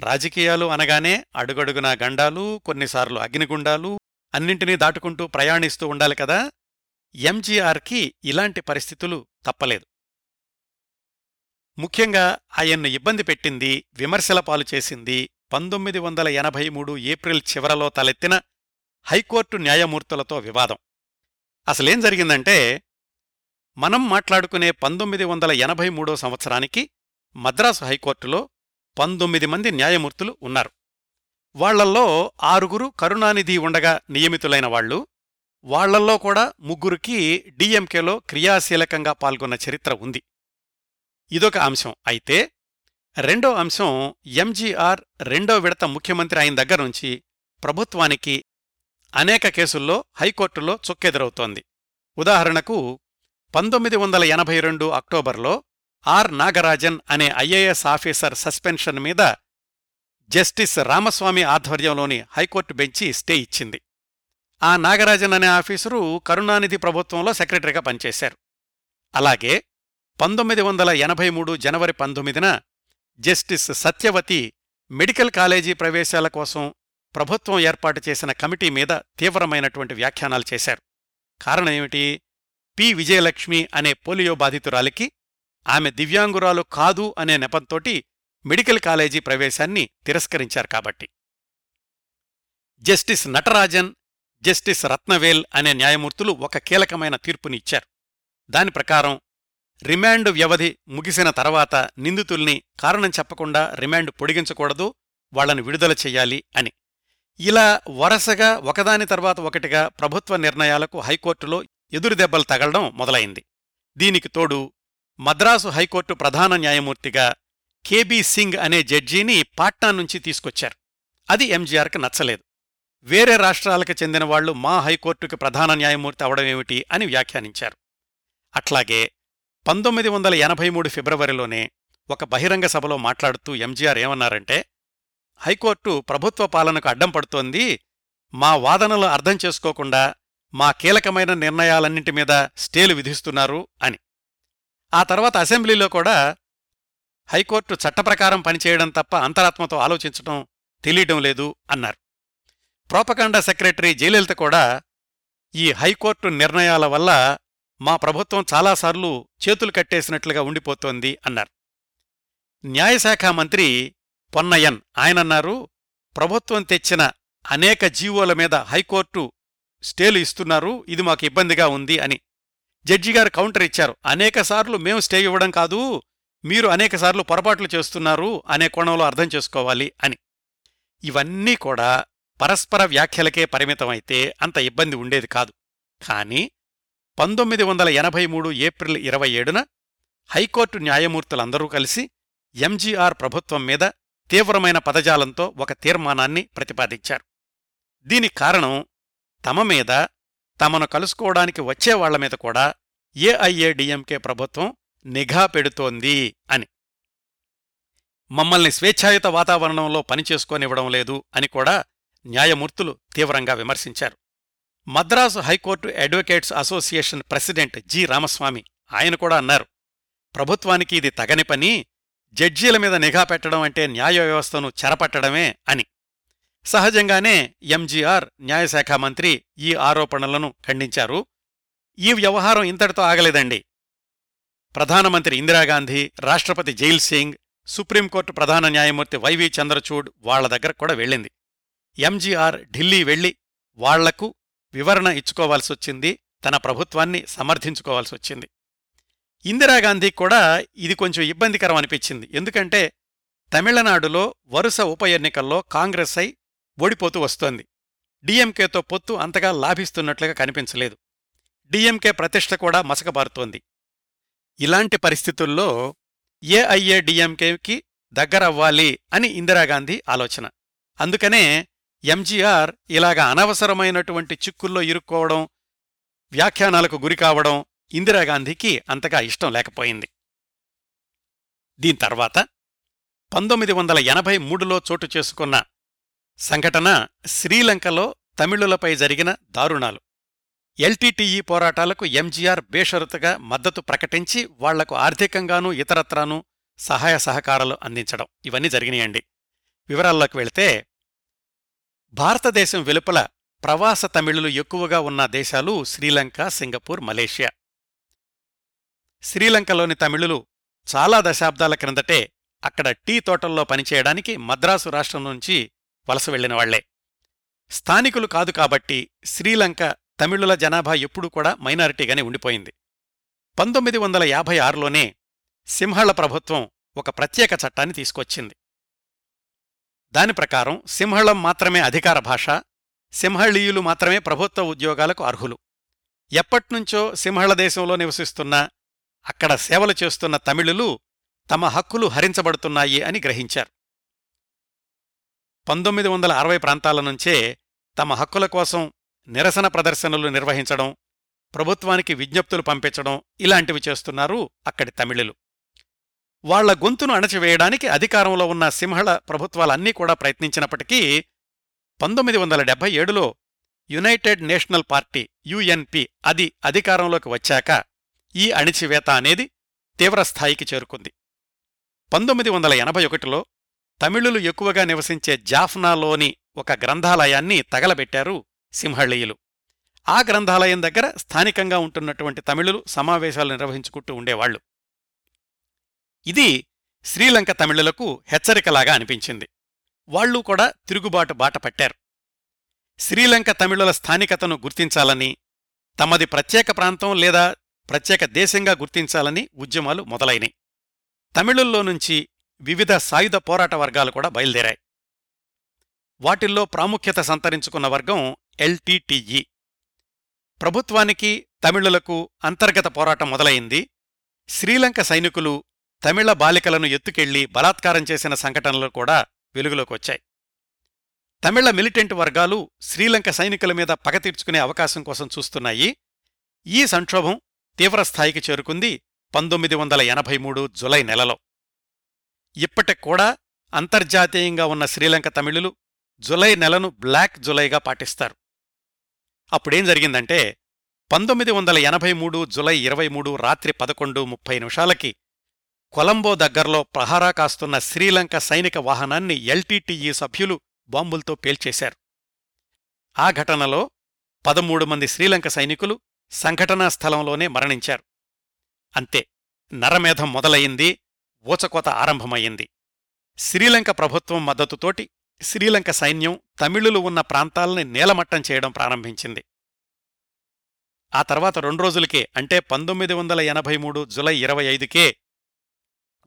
రాజకీయాలు అనగానే అడుగడుగునా గండాలు కొన్నిసార్లు అగ్నిగుండాలు అన్నింటినీ దాటుకుంటూ ప్రయాణిస్తూ ఉండాలి కదా? ఎంజీఆర్కి ఇలాంటి పరిస్థితులు తప్పలేదు. ముఖ్యంగా ఆయన్ను ఇబ్బంది పెట్టింది విమర్శల పాలు చేసింది పంతొమ్మిది వందల ఎనభై మూడు ఏప్రిల్ చివరలో తలెత్తిన హైకోర్టు న్యాయమూర్తులతో వివాదం. అసలేం జరిగిందంటే మనం మాట్లాడుకునే పంతొమ్మిది వందల ఎనభై మూడో సంవత్సరానికి మద్రాసు హైకోర్టులో పంతొమ్మిది మంది న్యాయమూర్తులు ఉన్నారు. వాళ్ళల్లో ఆరుగురు కరుణానిధి ఉండగా నియమితులైన వాళ్ళు వాళ్ళల్లో కూడా ముగ్గురికి డిఎంకేలో క్రియాశీలకంగా పాల్గొన్న చరిత్ర ఉంది. ఇదొక అంశం. అయితే రెండో అంశం ఎంజీఆర్ రెండో విడత ముఖ్యమంత్రి అయిన దగ్గరుంచి ప్రభుత్వానికి అనేక కేసుల్లో హైకోర్టులో చుక్కెదురవుతోంది. ఉదాహరణకు పంతొమ్మిది వందల ఎనభై రెండు అక్టోబర్లో ఆర్ నాగరాజన్ అనే ఐఏఎస్ ఆఫీసర్ సస్పెన్షన్ మీద జస్టిస్ రామస్వామి ఆధ్వర్యంలోని హైకోర్టు బెంచి స్టే ఇచ్చింది. ఆ నాగరాజన్ అనే ఆఫీసరు కరుణానిధి ప్రభుత్వంలో సెక్రటరీగా పనిచేశారు. అలాగే పంతొమ్మిది వందల ఎనభై మూడు జనవరి పంతొమ్మిదిన జస్టిస్ సత్యవతి మెడికల్ కాలేజీ ప్రవేశాల కోసం ప్రభుత్వం ఏర్పాటు చేసిన కమిటీ మీద తీవ్రమైనటువంటి వ్యాఖ్యానాలు చేశారు. కారణమేమిటి పి. విజయలక్ష్మి అనే పోలియో బాధితురాలికి ఆమె దివ్యాంగురాలు కాదు అనే నెపంతోటి మెడికల్ కాలేజీ ప్రవేశాన్ని తిరస్కరించారు కాబట్టి. జస్టిస్ నటరాజన్ జస్టిస్ రత్నవేల్ అనే న్యాయమూర్తులు ఒక కీలకమైన తీర్పునిచ్చారు దాని ప్రకారం రిమాండ్ వ్యవధి ముగిసిన తర్వాత నిందితుల్ని కారణం చెప్పకుండా రిమాండ్ పొడిగించకూడదు వాళ్ళను విడుదల చెయ్యాలి అని. ఇలా వరసగా ఒకదాని తర్వాత ఒకటిగా ప్రభుత్వ నిర్ణయాలకు హైకోర్టులో ఎదురుదెబ్బలు తగలడం మొదలైంది. దీనికి తోడు మద్రాసు హైకోర్టు ప్రధాన న్యాయమూర్తిగా కేబీ సింగ్ అనే జడ్జీని పాట్నా నుంచి తీసుకొచ్చారు. అది ఎంజీఆర్కి నచ్చలేదు. వేరే రాష్ట్రాలకు చెందిన వాళ్ళు మా హైకోర్టుకి ప్రధాన న్యాయమూర్తి అవడమేమిటి అని వ్యాఖ్యానించారు. అట్లాగే పంతొమ్మిది వందల ఎనభై మూడు ఫిబ్రవరిలోనే ఒక బహిరంగ సభలో మాట్లాడుతూ ఎంజీఆర్ ఏమన్నారంటే హైకోర్టు ప్రభుత్వ పాలనకు అడ్డం పడుతోంది. మా వాదనలు అర్థం చేసుకోకుండా మా కీలకమైన నిర్ణయాలన్నింటి మీద స్టేలు విధిస్తున్నారు అని. ఆ తర్వాత అసెంబ్లీలో కూడా హైకోర్టు చట్టప్రకారం పనిచేయడం తప్ప అంతరాత్మతో ఆలోచించడం తెలియడం లేదు అన్నారు. ప్రోపకాండా సెక్రటరీ జయలలిత కూడా ఈ హైకోర్టు నిర్ణయాల వల్ల మా ప్రభుత్వం చాలాసార్లు చేతులు కట్టేసినట్లుగా ఉండిపోతోంది అన్నారు. న్యాయశాఖ మంత్రి పొన్నయన్ ఆయనన్నారు ప్రభుత్వం తెచ్చిన అనేక జీవోల మీద హైకోర్టు స్టేలు ఇస్తున్నారు ఇది మాకు ఇబ్బందిగా ఉంది అని. జడ్జిగారు కౌంటర్ ఇచ్చారు అనేకసార్లు మేము స్టే ఇవ్వడం కాదు మీరు అనేకసార్లు పొరపాట్లు చేస్తున్నారు అనే కోణంలో అర్థం చేసుకోవాలి అని. ఇవన్నీ కూడా పరస్పర వ్యాఖ్యలకే పరిమితమైతే అంత ఇబ్బంది ఉండేది కాదు. కానీ పంతొమ్మిది వందల ఎనభై మూడు ఏప్రిల్ ఇరవై ఏడున హైకోర్టు న్యాయమూర్తులందరూ కలిసి ఎంజీఆర్ ప్రభుత్వం మీద తీవ్రమైన పదజాలంతో ఒక తీర్మానాన్ని ప్రతిపాదించారు. దీని కారణం తమ మీద తమను కలుసుకోవడానికి వచ్చేవాళ్ళ మీద కూడా ఏఐఏడిఎంకే ప్రభుత్వం నిఘా పెడుతోంది అని. మమ్మల్ని స్వేచ్ఛాయుత వాతావరణంలో పనిచేసుకోనివ్వడం లేదు అని కూడా న్యాయమూర్తులు తీవ్రంగా విమర్శించారు. Madras high court advocates association president G Ramaswamy ఆయన కూడా అన్నారు ప్రభుత్వానికి ఇది తగని పని జడ్జీల మీద నిఘా పెట్టడం అంటే న్యాయ వ్యవస్థను చెరపట్టడమే అని. సహజంగానే ఎంజీఆర్ న్యాయశాఖ మంత్రి ఈ ఆరోపణలను ఖండించారు. ఈ వ్యవహారం ఇంతటితో ఆగలేదండి. ప్రధానమంత్రి ఇందిరాగాంధీ రాష్ట్రపతి జైల్ సింగ్ సుప్రీంకోర్టు ప్రధాన న్యాయమూర్తి వైవి చంద్రచూడ్ వాళ్ళ దగ్గర కూడా వెళ్ళింది. ఎంజీఆర్ ఢిల్లీ వెళ్ళి వాళ్ళకు వివరణ ఇచ్చుకోవాల్సొచ్చింది తన ప్రభుత్వాన్ని సమర్థించుకోవాల్సొచ్చింది. ఇందిరాగాంధీ కూడా ఇది కొంచెం ఇబ్బందికరం అనిపించింది ఎందుకంటే తమిళనాడులో వరుస ఉప ఎన్నికల్లో కాంగ్రెస్ అయి ఓడిపోతూ వస్తోంది. డిఎంకేతో పొత్తు అంతగా లాభిస్తున్నట్లుగా కనిపించలేదు. డిఎంకే ప్రతిష్ట కూడా మసకబారుతోంది. ఇలాంటి పరిస్థితుల్లో ఏఐఏ డిఎంకేకి దగ్గరవ్వాలి అని ఇందిరాగాంధీ ఆలోచన. అందుకనే ఎంజీఆర్ ఇలాగ అనవసరమైనటువంటి చిక్కుల్లో ఇరుక్కోవడం వ్యాఖ్యానాలకు గురికావడం ఇందిరాగాంధీకి అంతగా ఇష్టం లేకపోయింది. దీని తర్వాత పంతొమ్మిది వందల ఎనభై మూడులో చోటు చేసుకున్న సంఘటన శ్రీలంకలో తమిళులపై జరిగిన దారుణాలు. ఎల్టీటీఈ పోరాటాలకు ఎంజీఆర్ బేషరతుగా మద్దతు ప్రకటించి వాళ్ళకు ఆర్థికంగానూ ఇతరత్రానూ సహాయ సహకారాలు అందించడం. ఇవన్నీ జరిగినాయండి. వివరాల్లోకి వెళితే భారతదేశం వెలుపల ప్రవాస తమిళులు ఎక్కువగా ఉన్న దేశాలు శ్రీలంక సింగపూర్ మలేషియా. శ్రీలంకలోని తమిళులు చాలా దశాబ్దాల క్రిందటే అక్కడ టీ తోటల్లో పనిచేయడానికి మద్రాసు రాష్ట్రం నుంచి వలస వెళ్ళిన వాళ్ళే స్థానికులు కాదు కాబట్టి శ్రీలంక తమిళుల జనాభా ఎప్పుడూ కూడా మైనారిటీగానే ఉండిపోయింది. పంతొమ్మిది వందల యాభై ఆరులోనే సింహళ ప్రభుత్వం ఒక ప్రత్యేక చట్టాన్ని తీసుకొచ్చింది. దాని ప్రకారం సింహళం మాత్రమే అధికార భాష సింహళీయులు మాత్రమే ప్రభుత్వ ఉద్యోగాలకు అర్హులు. ఎప్పట్నుంచో సింహళ దేశంలో నివసిస్తున్న అక్కడ సేవలు చేస్తున్న తమిళులు తమ హక్కులు హరించబడుతున్నాయి అని గ్రహించారు. పంతొమ్మిది వందల అరవై ప్రాంతాల నుంచే తమ హక్కుల కోసం నిరసన ప్రదర్శనలు నిర్వహించడం ప్రభుత్వానికి విజ్ఞప్తులు పంపించడం ఇలాంటివి చేస్తున్నారు అక్కడి తమిళులు. వాళ్ళ గొంతును అణచివేయడానికి అధికారంలో ఉన్న సింహళ ప్రభుత్వాలన్నీ కూడా ప్రయత్నించినప్పటికీ పంతొమ్మిది వందల డెబ్బై ఏడులో యునైటెడ్ నేషనల్ పార్టీ యుఎన్పి అది అధికారంలోకి వచ్చాక ఈ అణిచివేత అనేది తీవ్రస్థాయికి చేరుకుంది. పంతొమ్మిది వందల ఎనభై ఒకటిలో తమిళులు ఎక్కువగా నివసించే జాఫ్నాలోని ఒక గ్రంథాలయాన్ని తగలబెట్టారు సింహళీయులు. ఆ గ్రంథాలయం దగ్గర స్థానికంగా ఉంటున్నటువంటి తమిళులు సమావేశాలు నిర్వహించుకుంటూ ఉండేవాళ్ళు ఇది శ్రీలంక తమిళులకు హెచ్చరికలాగా అనిపించింది. వాళ్ళూ కూడా తిరుగుబాటు బాట పట్టారు. శ్రీలంక తమిళుల స్థానికతను గుర్తించాలని తమది ప్రత్యేక ప్రాంతం లేదా ప్రత్యేక దేశంగా గుర్తించాలని ఉద్యమాలు మొదలైనాయి. తమిళుల్లో నుంచి వివిధ సాయుధ పోరాట వర్గాలు కూడా బయలుదేరాయి. వాటిల్లో ప్రాముఖ్యత సంతరించుకున్న వర్గం ఎల్టీటీఈ ప్రభుత్వానికి తమిళులకు అంతర్గత పోరాటం మొదలైంది. శ్రీలంక సైనికులు తమిళ బాలికలను ఎత్తుకెళ్ళి బలాత్కారం చేసిన సంఘటనలు కూడా వెలుగులోకొచ్చాయి. తమిళ మిలిటెంట్ వర్గాలు శ్రీలంక సైనికుల మీద పగ తీర్చుకునే అవకాశం కోసం చూస్తున్నాయి. ఈ సంక్షోభం తీవ్రస్థాయికి చేరుకుంది పంతొమ్మిది వందల ఎనభై మూడు జులై నెలలో. ఇప్పటికూడా అంతర్జాతీయంగా ఉన్న శ్రీలంక తమిళులు జులై నెలను బ్లాక్ జులైగా పాటిస్తారు. అప్పుడేం జరిగిందంటే పంతొమ్మిది వందల ఎనభై మూడు జులై ఇరవై మూడు రాత్రి పదకొండు ముప్పై నిమిషాలకి కొలంబో దగ్గర్లో ప్రహారా కాస్తున్న శ్రీలంక సైనిక వాహనాన్ని ఎల్టీటీఈ సభ్యులు బాంబులతో పేల్చేశారు. ఆ ఘటనలో పదమూడు మంది శ్రీలంక సైనికులు సంఘటనా స్థలంలోనే మరణించారు. అంతే నరమేధం మొదలయింది ఊచకోత ఆరంభమయ్యింది. శ్రీలంక ప్రభుత్వం మద్దతుతోటి శ్రీలంక సైన్యం తమిళులు ఉన్న ప్రాంతాల్ని నేలమట్టం చేయడం ప్రారంభించింది. ఆ తర్వాత రెండు రోజులకే అంటే పంతొమ్మిది వందల ఎనభై మూడు జులై ఇరవై ఐదుకే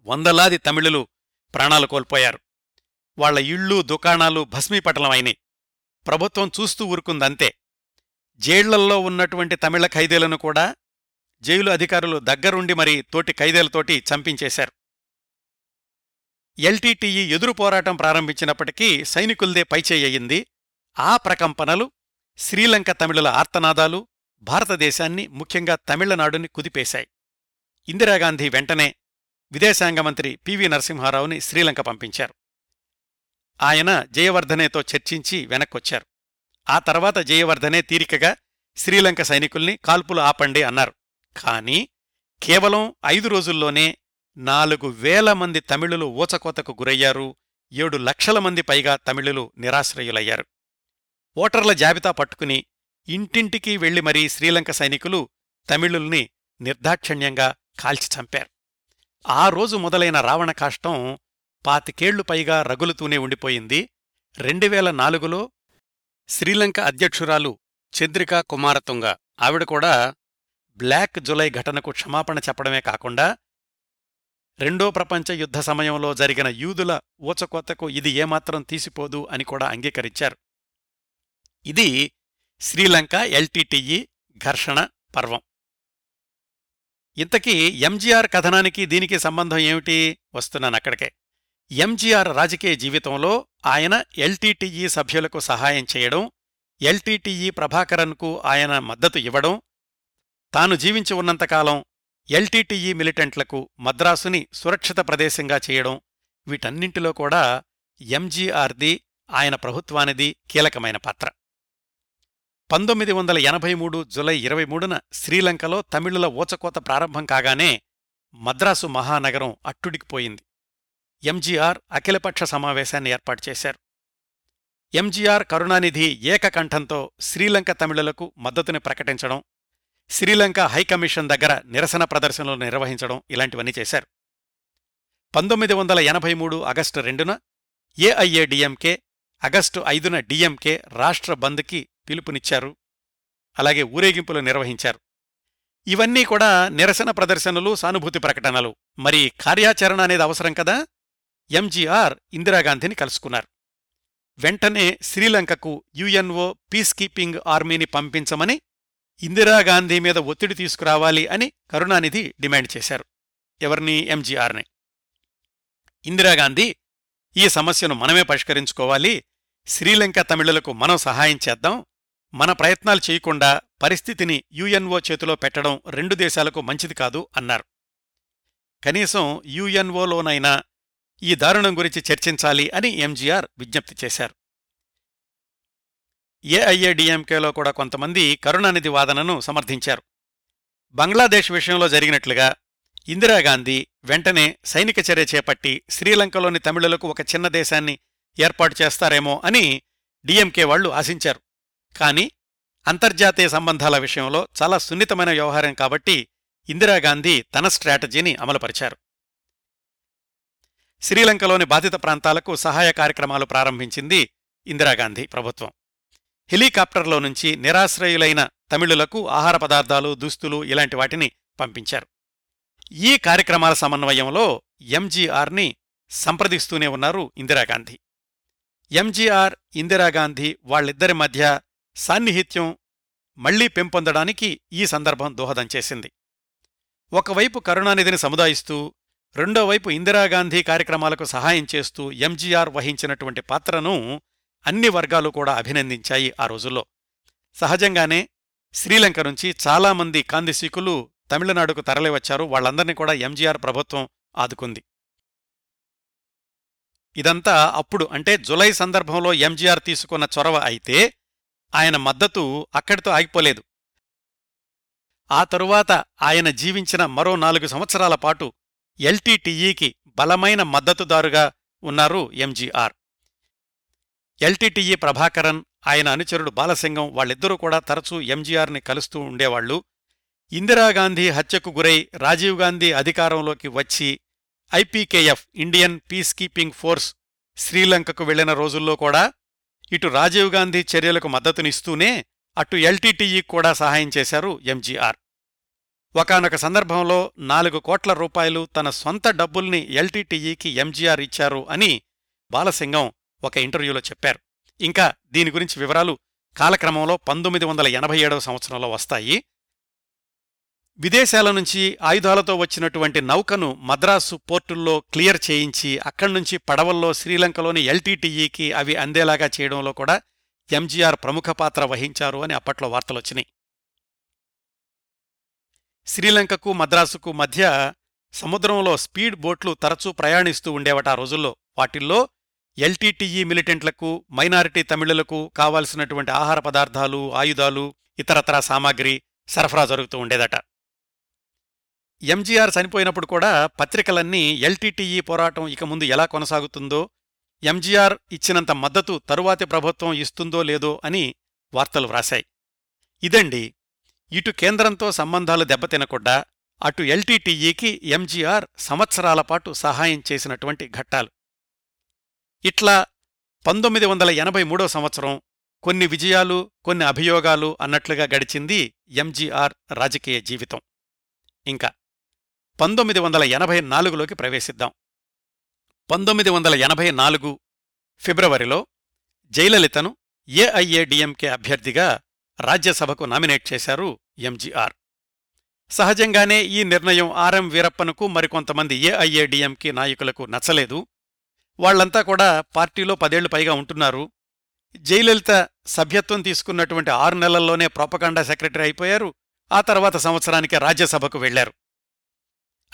వందలాది తమిళులు ప్రాణాలు కోల్పోయారు. వాళ్ళ ఇళ్ళు దుకాణాలు భస్మీపటలమైనాయి. ప్రభుత్వం చూస్తూ ఊరుకుందంతే. జైళ్ళల్లో ఉన్నటువంటి తమిళ ఖైదీలను కూడా జైలు అధికారులు దగ్గరుండి మరీ తోటి ఖైదీలతోటి చంపించేశారు. ఎల్టీటీఈ ఎదురు పోరాటం ప్రారంభించినప్పటికీ సైనికుల్దే పైచేయ్యింది ఆ ప్రకంపనలు శ్రీలంక తమిళుల ఆర్తనాదాలు భారతదేశాన్ని ముఖ్యంగా తమిళనాడుని కుదిపేశాయి. ఇందిరాగాంధీ వెంటనే విదేశాంగ మంత్రి పివి నరసింహారావుని శ్రీలంక పంపించారు. ఆయన జయవర్ధనేతో చర్చించి వెనక్కొచ్చారు. ఆ తర్వాత జయవర్ధనే తీరికగా శ్రీలంక సైనికుల్ని కాల్పులు ఆపండి అన్నారు. కాని కేవలం ఐదు రోజుల్లోనే నాలుగు వేల మంది తమిళులు ఊచకోతకు గురయ్యారు. ఏడు లక్షల మంది పైగా తమిళులు నిరాశ్రయులయ్యారు. ఓటర్ల జాబితా పట్టుకుని ఇంటింటికీ వెళ్ళి మరీ శ్రీలంక సైనికులు తమిళుల్ని నిర్దాక్షిణ్యంగా కాల్చి చంపారు. ఆ రోజు మొదలైన రావణ కాష్టం పాతికేళ్ళు పైగా రగులుతూనే ఉండిపోయింది. రెండువేల నాలుగులో శ్రీలంక అధ్యక్షురాలు చంద్రికా కుమారతుంగ ఆవిడ కూడా బ్లాక్ జులై ఘటనకు క్షమాపణ చెప్పడమే కాకుండా రెండో ప్రపంచ యుద్ధ సమయంలో జరిగిన యూదుల ఊచకోతకు ఇది ఏమాత్రం తీసిపోదు అని కూడా అంగీకరించారు. ఇది శ్రీలంక ఎల్టీటీఈ ఘర్షణ పర్వం. ఇంతకీ ఎంజీఆర్ కథనానికి దీనికి సంబంధం ఏమిటి? వస్తున్నాను అక్కడికే. ఎంజీఆర్ రాజకీయ జీవితంలో ఆయన ఎల్టీటీఈ సభ్యులకు సహాయం చేయడం ఎల్టీటీఈ ప్రభాకరన్కు ఆయన మద్దతు ఇవ్వడం తాను జీవించి ఉన్నంతకాలం ఎల్టీటీఈ మిలిటెంట్లకు మద్రాసుని సురక్షిత ప్రదేశంగా చేయడం వీటన్నింటిలో కూడా ఎంజీఆర్ది ఆయన ప్రభుత్వానిది కీలకమైన పాత్ర. పంతొమ్మిది వందల ఎనభై మూడు జులై ఇరవై మూడున శ్రీలంకలో తమిళుల ఊచకోత ప్రారంభం కాగానే మద్రాసు మహానగరం అట్టుడికిపోయింది ఎంజీఆర్ అఖిలపక్ష సమావేశాన్ని ఏర్పాటు చేశారు. ఎంజీఆర్ కరుణానిధి ఏకకంఠంతో శ్రీలంక తమిళులకు మద్దతుని ప్రకటించడం శ్రీలంక హైకమిషన్ దగ్గర నిరసన ప్రదర్శనలు నిర్వహించడం ఇలాంటివన్నీ చేశారు. పంతొమ్మిది వందల ఎనభై మూడు ఆగస్టు రెండున ఏఐఏడిఎంకే ఆగస్టు ఐదున డిఎంకే రాష్ట్ర బంద్కి పిలుపునిచ్చారు. అలాగే ఊరేగింపులు నిర్వహించారు. ఇవన్నీ కూడా నిరసన ప్రదర్శనలు సానుభూతి ప్రకటనలు. మరి కార్యాచరణ అనేది అవసరం కదా? ఎంజీఆర్ ఇందిరాగాంధీని కలుసుకున్నారు. వెంటనే శ్రీలంకకు యుఎన్ఓ పీస్ కీపింగ్ ఆర్మీని పంపించమని ఇందిరాగాంధీ మీద ఒత్తిడి తీసుకురావాలి అని కరుణానిధి డిమాండ్ చేశారు. ఎవరిని? ఎంజీఆర్ని. ఇందిరాగాంధీ ఈ సమస్యను మనమే పరిష్కరించుకోవాలి. శ్రీలంక తమిళులకు మనం సహాయం చేద్దాం. మన ప్రయత్నాలు చేయకుండా పరిస్థితిని యుఎన్ఓ చేతిలో పెట్టడం రెండు దేశాలకు మంచిది కాదు అన్నారు. కనీసం యుఎన్ఓలోనైనా ఈ దారుణం గురించి చర్చించాలి అని ఎంజీఆర్ విజ్ఞప్తి చేశారు. ఏఐఏడిఎంకేలో కూడా కొంతమంది కరుణానిధి వాదనను సమర్థించారు. బంగ్లాదేశ్ విషయంలో జరిగినట్లుగా ఇందిరాగాంధీ వెంటనే సైనిక చర్య చేపట్టి శ్రీలంకలోని తమిళులకు ఒక చిన్న దేశాన్ని ఏర్పాటు చేస్తారేమో అని డిఎంకే వాళ్ళు ఆశించారు. కానీ అంతర్జాతీయ సంబంధాల విషయంలో చాలా సున్నితమైన వ్యవహారం కాబట్టి ఇందిరాగాంధీ తన స్ట్రాటజీని అమలుపరిచారు. శ్రీలంకలోని బాధిత ప్రాంతాలకు సహాయ కార్యక్రమాలు ప్రారంభించింది ఇందిరాగాంధీ ప్రభుత్వం. హెలికాప్టర్లో నుంచి నిరాశ్రయులైన తమిళులకు ఆహార పదార్థాలు దుస్తులు ఇలాంటి వాటిని పంపించారు. ఈ కార్యక్రమాల సమన్వయంలో ఎంజీఆర్ని సంప్రదిస్తూనే ఉన్నారు ఇందిరాగాంధీ. ఎంజీఆర్ ఇందిరాగాంధీ వాళ్ళిద్దరి మధ్య సాన్నిహిత్యం మళ్ళీ పెంపొందడానికి ఈ సందర్భం దోహదం చేసింది. ఒకవైపు కరుణానిధిని సముదాయిస్తూ రెండోవైపు ఇందిరాగాంధీ కార్యక్రమాలకు సహాయం చేస్తూ ఎంజీఆర్ వహించినటువంటి పాత్రను అన్ని వర్గాలు కూడా అభినందించాయి ఆ రోజుల్లో. సహజంగానే శ్రీలంక నుంచి చాలామంది కాందిశీకులు తమిళనాడుకు తరలివచ్చారు. వాళ్ళందర్నీ కూడా ఎంజీఆర్ ప్రభుత్వం ఆదుకుంది. ఇదంతా అప్పుడు అంటే జులై సందర్భంలో ఎంజీఆర్ తీసుకున్న చొరవ అయితే ఆయన మద్దతు అక్కడితో ఆగిపోలేదు. ఆ తరువాత ఆయన జీవించిన మరో నాలుగు సంవత్సరాల పాటు ఎల్టీటీఈకి బలమైన మద్దతుదారుగా ఉన్నారు ఎంజీఆర్ ఎల్టీటీఈ ప్రభాకరన్ ఆయన అనుచరుడు బాలసింగం వాళ్ళిద్దరూ కూడా తరచూ ఎంజీఆర్ని కలుస్తూ ఉండేవాళ్ళు ఇందిరాగాంధీ హత్యకు గురై రాజీవ్ గాంధీ అధికారంలోకి వచ్చి IPKF Indian peace keeping force శ్రీలంకకు వెళ్ళిన రోజుల్లో కూడా ఇటు రాజీవ్ గాంధీ చర్యలకు మద్దతునిస్తూనే అటు ఎల్టీటీఈ కూడా సహాయం చేశారు ఎంజీఆర్. ఒకనొక సందర్భంలో నాలుగు కోట్ల రూపాయలు తన సొంత డబ్బుల్ని ఎల్టీటీఈకి ఎంజీఆర్ ఇచ్చారు అని బాలసింగం ఒక ఇంటర్వ్యూలో చెప్పారు. ఇంకా దీని గురించి వివరాలు కాలక్రమంలో పంతొమ్మిది వందల ఎనభై ఏడవ సంవత్సరంలో వస్తాయి. విదేశాల నుంచి ఆయుధాలతో వచ్చినటువంటి నౌకను మద్రాసు పోర్టుల్లో క్లియర్ చేయించి అక్కడ్నుంచి పడవల్లో శ్రీలంకలోని ఎల్టీటీఈకి అవి అందేలాగా చేయడంలో కూడా ఎంజీఆర్ ప్రముఖ పాత్ర వహించారు అని అప్పట్లో వార్తలొచ్చినాయి శ్రీలంకకు మద్రాసుకు మధ్య సముద్రంలో స్పీడ్ బోట్లు తరచూ ప్రయాణిస్తూ ఉండేవట ఆ రోజుల్లో. వాటిల్లో ఎల్టీటీఈ మిలిటెంట్లకు మైనారిటీ తమిళులకు కావాల్సినటువంటి ఆహార పదార్థాలు ఆయుధాలు ఇతరతర సామాగ్రి సరఫరా జరుగుతూ ఉండేదట. ఎంజీఆర్ చనిపోయినప్పుడు కూడా పత్రికలన్నీ ఎల్టీటీఈ పోరాటం ఇక ముందు ఎలా కొనసాగుతుందో ఎంజీఆర్ ఇచ్చినంత మద్దతు తరువాతి ప్రభుత్వం ఇస్తుందో లేదో అని వార్తలు వ్రాశాయి. ఇదండి. ఇటు కేంద్రంతో సంబంధాలు దెబ్బతినకుండా అటు ఎల్టీటీఈకి ఎంజీఆర్ సంవత్సరాల పాటు సహాయం చేసినటువంటి ఘట్టాలు. ఇట్లా పంతొమ్మిది వందల ఎనభై మూడో సంవత్సరం కొన్ని విజయాలు కొన్ని అభియోగాలు అన్నట్లుగా గడిచింది ఎంజీఆర్ రాజకీయ జీవితం. ఇంకా పంతొమ్మిది వందల ఎనభై నాలుగులోకి ప్రవేశిద్దాం. పంతొమ్మిది వందల ఎనభై నాలుగు ఫిబ్రవరిలో జయలలితను ఏఐఏడిఎంకే అభ్యర్థిగా రాజ్యసభకు నామినేట్ చేశారు ఎంజీఆర్ సహజంగానే ఈ నిర్ణయం ఆర్ఎం వీరప్పనకు మరికొంతమంది ఏఐఏడిఎంకే నాయకులకు నచ్చలేదు. వాళ్ళంతా కూడా పార్టీలో పదేళ్ళు పైగా ఉంటున్నారు. జయలలిత సభ్యత్వం తీసుకున్నటువంటి ఆరు నెలల్లోనే ప్రోపకాండా సెక్రటరీ అయిపోయారు. ఆ తర్వాత సంవత్సరానికి రాజ్యసభకు వెళ్ళారు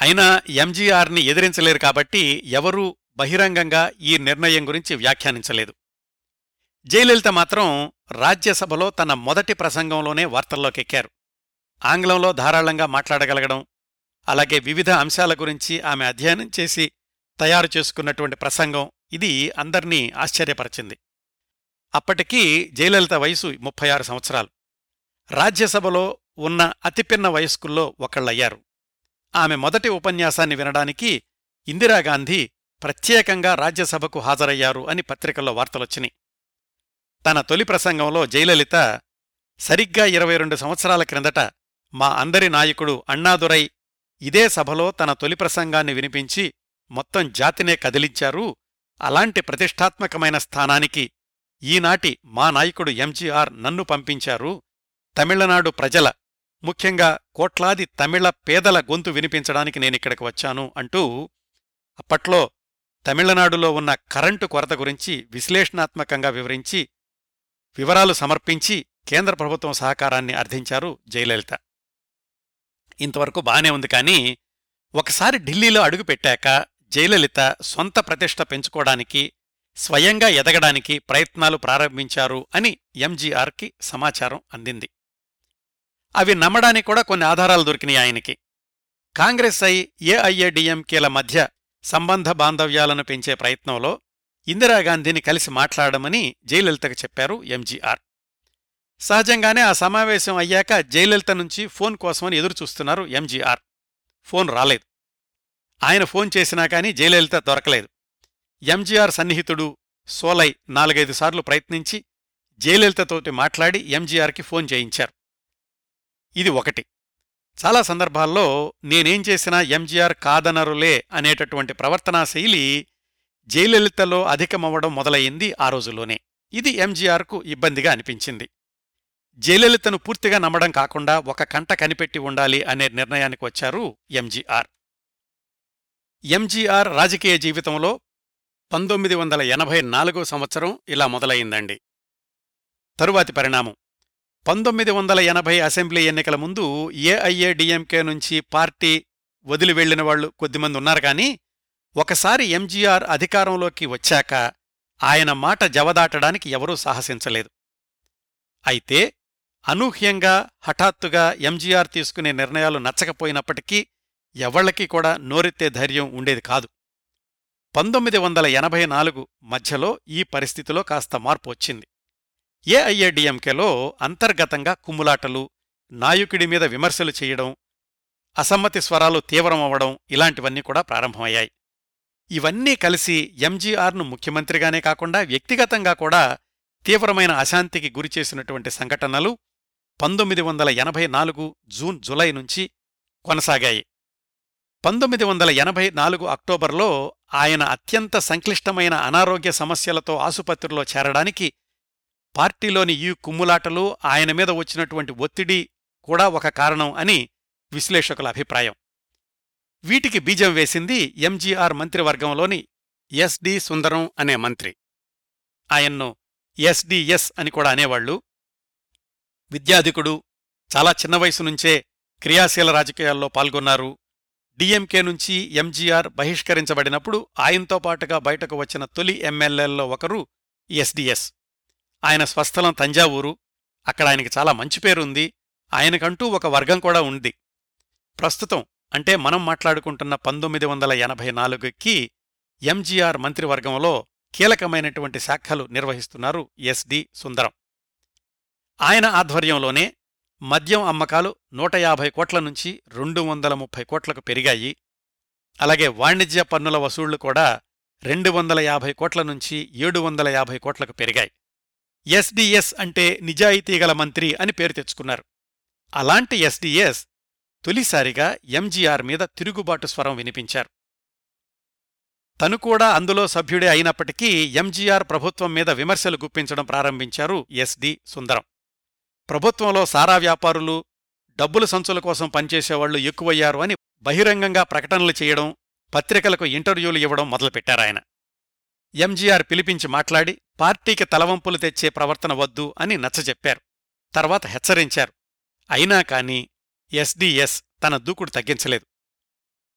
అయినా ఎంజీఆర్ని ఎదిరించలేరు కాబట్టి ఎవరూ బహిరంగంగా ఈ నిర్ణయం గురించి వ్యాఖ్యానించలేదు. జయలలిత మాత్రం రాజ్యసభలో తన మొదటి ప్రసంగంలోనే వార్తల్లోకెక్కారు. ఆంగ్లంలో ధారాళంగా మాట్లాడగలగడం అలాగే వివిధ అంశాల గురించి ఆమె అధ్యయనం చేసి తయారు చేసుకున్నటువంటి ప్రసంగం ఇది అందర్నీ ఆశ్చర్యపరిచింది. అప్పటికీ జయలలిత వయసు ముప్పై ఆరు సంవత్సరాలు. రాజ్యసభలో ఉన్న అతిపిన్న వయస్కుల్లో ఒకళ్ళయ్యారు. ఆమె మొదటి ఉపన్యాసాన్ని వినడానికి ఇందిరాగాంధీ ప్రత్యేకంగా రాజ్యసభకు హాజరయ్యారు అని పత్రికల్లో వార్తలొచ్చినాయి. తన తొలి ప్రసంగంలో జయలలిత సరిగ్గా ఇరవై రెండు సంవత్సరాల క్రిందట మా అందరి నాయకుడు అణ్ణాదురై ఇదే సభలో తన తొలి ప్రసంగాన్ని వినిపించి మొత్తం జాతినే కదిలించారు అలాంటి ప్రతిష్టాత్మకమైన స్థానానికి ఈనాటి మా నాయకుడు ఎంజీఆర్ నన్ను పంపించారు తమిళనాడు ప్రజల ముఖ్యంగా కోట్లాది తమిళ పేదల గొంతు వినిపించడానికి నేనిక్కడికి వచ్చాను అంటూ అప్పట్లో తమిళనాడులో ఉన్న కరెంటు కొరత గురించి విశ్లేషణాత్మకంగా వివరించి వివరాలు సమర్పించి కేంద్ర ప్రభుత్వం సహకారాన్ని అర్థించారు జయలలిత. ఇంతవరకు బానే ఉంది కానీ ఒకసారి ఢిల్లీలో అడుగుపెట్టాక జయలలిత సొంత ప్రతిష్ట పెంచుకోవడానికి స్వయంగా ఎదగడానికి ప్రయత్నాలు ప్రారంభించారు అని ఎంజీఆర్కి సమాచారం అందింది. అవి నమ్మడానికి కూడా కొన్ని ఆధారాలు దొరికినాయి ఆయనకి. కాంగ్రెస్ ఐ ఏఐఏడిఎంకేల మధ్య సంబంధ బాంధవ్యాలను పెంచే ప్రయత్నంలో ఇందిరాగాంధీని కలిసి మాట్లాడమని జయలలితకు చెప్పారు ఎంజీఆర్. సహజంగానే ఆ సమావేశం అయ్యాక జయలలిత నుంచి ఫోన్ కోసమని ఎదురుచూస్తున్నారు ఎంజీఆర్. ఫోన్ రాలేదు. ఆయన ఫోన్ చేసినా కానీ జయలలిత దొరకలేదు. ఎంజీఆర్ సన్నిహితుడు సోలై నాలుగైదు సార్లు ప్రయత్నించి జయలలితతోటి మాట్లాడి ఎంజీఆర్కి ఫోన్ చేయించారు. ఇది ఒకటి. చాలా సందర్భాల్లో నేనేం చేసినా ఎంజీఆర్ కాదనరులే అనేటటువంటి ప్రవర్తనా శైలి జయలలితలో అధికమవ్వడం మొదలయ్యింది ఆ రోజుల్లోనే. ఇది ఎంజీఆర్కు ఇబ్బందిగా అనిపించింది. జయలలితను పూర్తిగా నమ్మడం కాకుండా ఒక కంట కనిపెట్టి ఉండాలి అనే నిర్ణయానికి వచ్చారు ఎంజీఆర్. ఎంజీఆర్ రాజకీయ జీవితంలో పంతొమ్మిది వందల ఎనభై నాలుగో సంవత్సరం ఇలా మొదలయిందండి తరువాతి పరిణామం. పంతొమ్మిది వందల ఎనభై అసెంబ్లీ ఎన్నికల ముందు ఏఐఏడిఎంకే నుంచి పార్టీ వదిలి వెళ్ళిన వాళ్ళు కొద్దిమంది ఉన్నారు కానీ ఒకసారి ఎంజీఆర్ అధికారంలోకి వచ్చాక ఆయన మాట జవదాటడానికి ఎవరూ సాహసించలేదు. అయితే అనూహ్యంగా హఠాత్తుగా ఎంజీఆర్ తీసుకునే నిర్ణయాలు నచ్చకపోయినప్పటికీ ఎవళ్ళకీ కూడా నోరెత్తే ధైర్యం ఉండేది కాదు. పంతొమ్మిది వందల ఎనభై నాలుగు మధ్యలో ఈ పరిస్థితిలో కాస్త మార్పు వచ్చింది. ఏఐఏడిఎంకేలో అంతర్గతంగా కుమ్ములాటలు నాయకుడి మీద విమర్శలు చేయడం అసమ్మతి స్వరాలు తీవ్రమవ్వడం ఇలాంటివన్నీ కూడా ప్రారంభమయ్యాయి. ఇవన్నీ కలిసి ఎంజీఆర్ను ముఖ్యమంత్రిగానే కాకుండా వ్యక్తిగతంగా కూడా తీవ్రమైన అశాంతికి గురిచేసినటువంటి సంఘటనలు పంతొమ్మిది వందల ఎనభై నాలుగు జూన్ జులై నుంచి కొనసాగాయి. పంతొమ్మిది వందల ఎనభై నాలుగు అక్టోబర్లో ఆయన అత్యంత సంక్లిష్టమైన అనారోగ్య సమస్యలతో ఆసుపత్రిలో చేరడానికి పార్టీలోని ఈ కుమ్ములాటలు ఆయన మీద వచ్చినటువంటి ఒత్తిడి కూడా ఒక కారణం అని విశ్లేషకుల అభిప్రాయం. వీటికి బీజం వేసింది ఎంజీఆర్ మంత్రివర్గంలోని ఎస్డి సుందరం అనే మంత్రి. ఆయన్ను ఎస్డిఎస్ అని కూడా అనేవాళ్ళు విద్యాధికుడు చాలా చిన్న వయసు నుంచే క్రియాశీల రాజకీయాల్లో పాల్గొన్నారు. డిఎంకే నుంచి ఎంజీఆర్ బహిష్కరించబడినప్పుడు ఆయనతో పాటుగా బయటకు వచ్చిన తొలి ఎమ్మెల్యేల్లో ఒకరు ఎస్డిఎస్. ఆయన స్వస్థలం తంజావూరు. అక్కడ ఆయనకి చాలా మంచి పేరుంది. ఆయనకంటూ ఒక వర్గం కూడా ఉంది. ప్రస్తుతం అంటే మనం మాట్లాడుకుంటున్న పంతొమ్మిది వందల ఎనభై నాలుగుకి ఎంజీఆర్ మంత్రివర్గంలో కీలకమైనటువంటి శాఖలు నిర్వహిస్తున్నారు ఎస్డి సుందరం. ఆయన ఆధ్వర్యంలోనే మద్యం అమ్మకాలు నూట యాభై కోట్ల నుంచి రెండు వందల ముప్పై కోట్లకు పెరిగాయి. అలాగే వాణిజ్య పన్నుల వసూళ్ళు కూడా రెండు వందల యాభై కోట్ల నుంచి ఏడు వందల యాభై కోట్లకు పెరిగాయి. ఎస్డిఎస్ అంటే నిజాయితీగల మంత్రి అని పేరు తెచ్చుకున్నారు. అలాంటి ఎస్డిఎస్ తొలిసారిగా ఎంజీఆర్ మీద తిరుగుబాటు స్వరం వినిపించారు. తను కూడా అందులో సభ్యుడే అయినప్పటికీ ఎంజీఆర్ ప్రభుత్వం మీద విమర్శలు గుప్పించడం ప్రారంభించారు ఎస్డి సుందరం. ప్రభుత్వంలో సారా వ్యాపారులు డబ్బులు సంచుల కోసం పనిచేసేవాళ్ళు ఎక్కువయ్యారు అని బహిరంగంగా ప్రకటనలు చేయడం పత్రికలకు ఇంటర్వ్యూలు ఇవ్వడం మొదలుపెట్టారాయన. ఎంజీఆర్ పిలిపించి మాట్లాడి పార్టీకి తలవంపులు తెచ్చే ప్రవర్తన వద్దు అని నచ్చజెప్పారు. తర్వాత హెచ్చరించారు. అయినా కాని ఎస్డిఎస్ తన దూకుడు తగ్గించలేదు.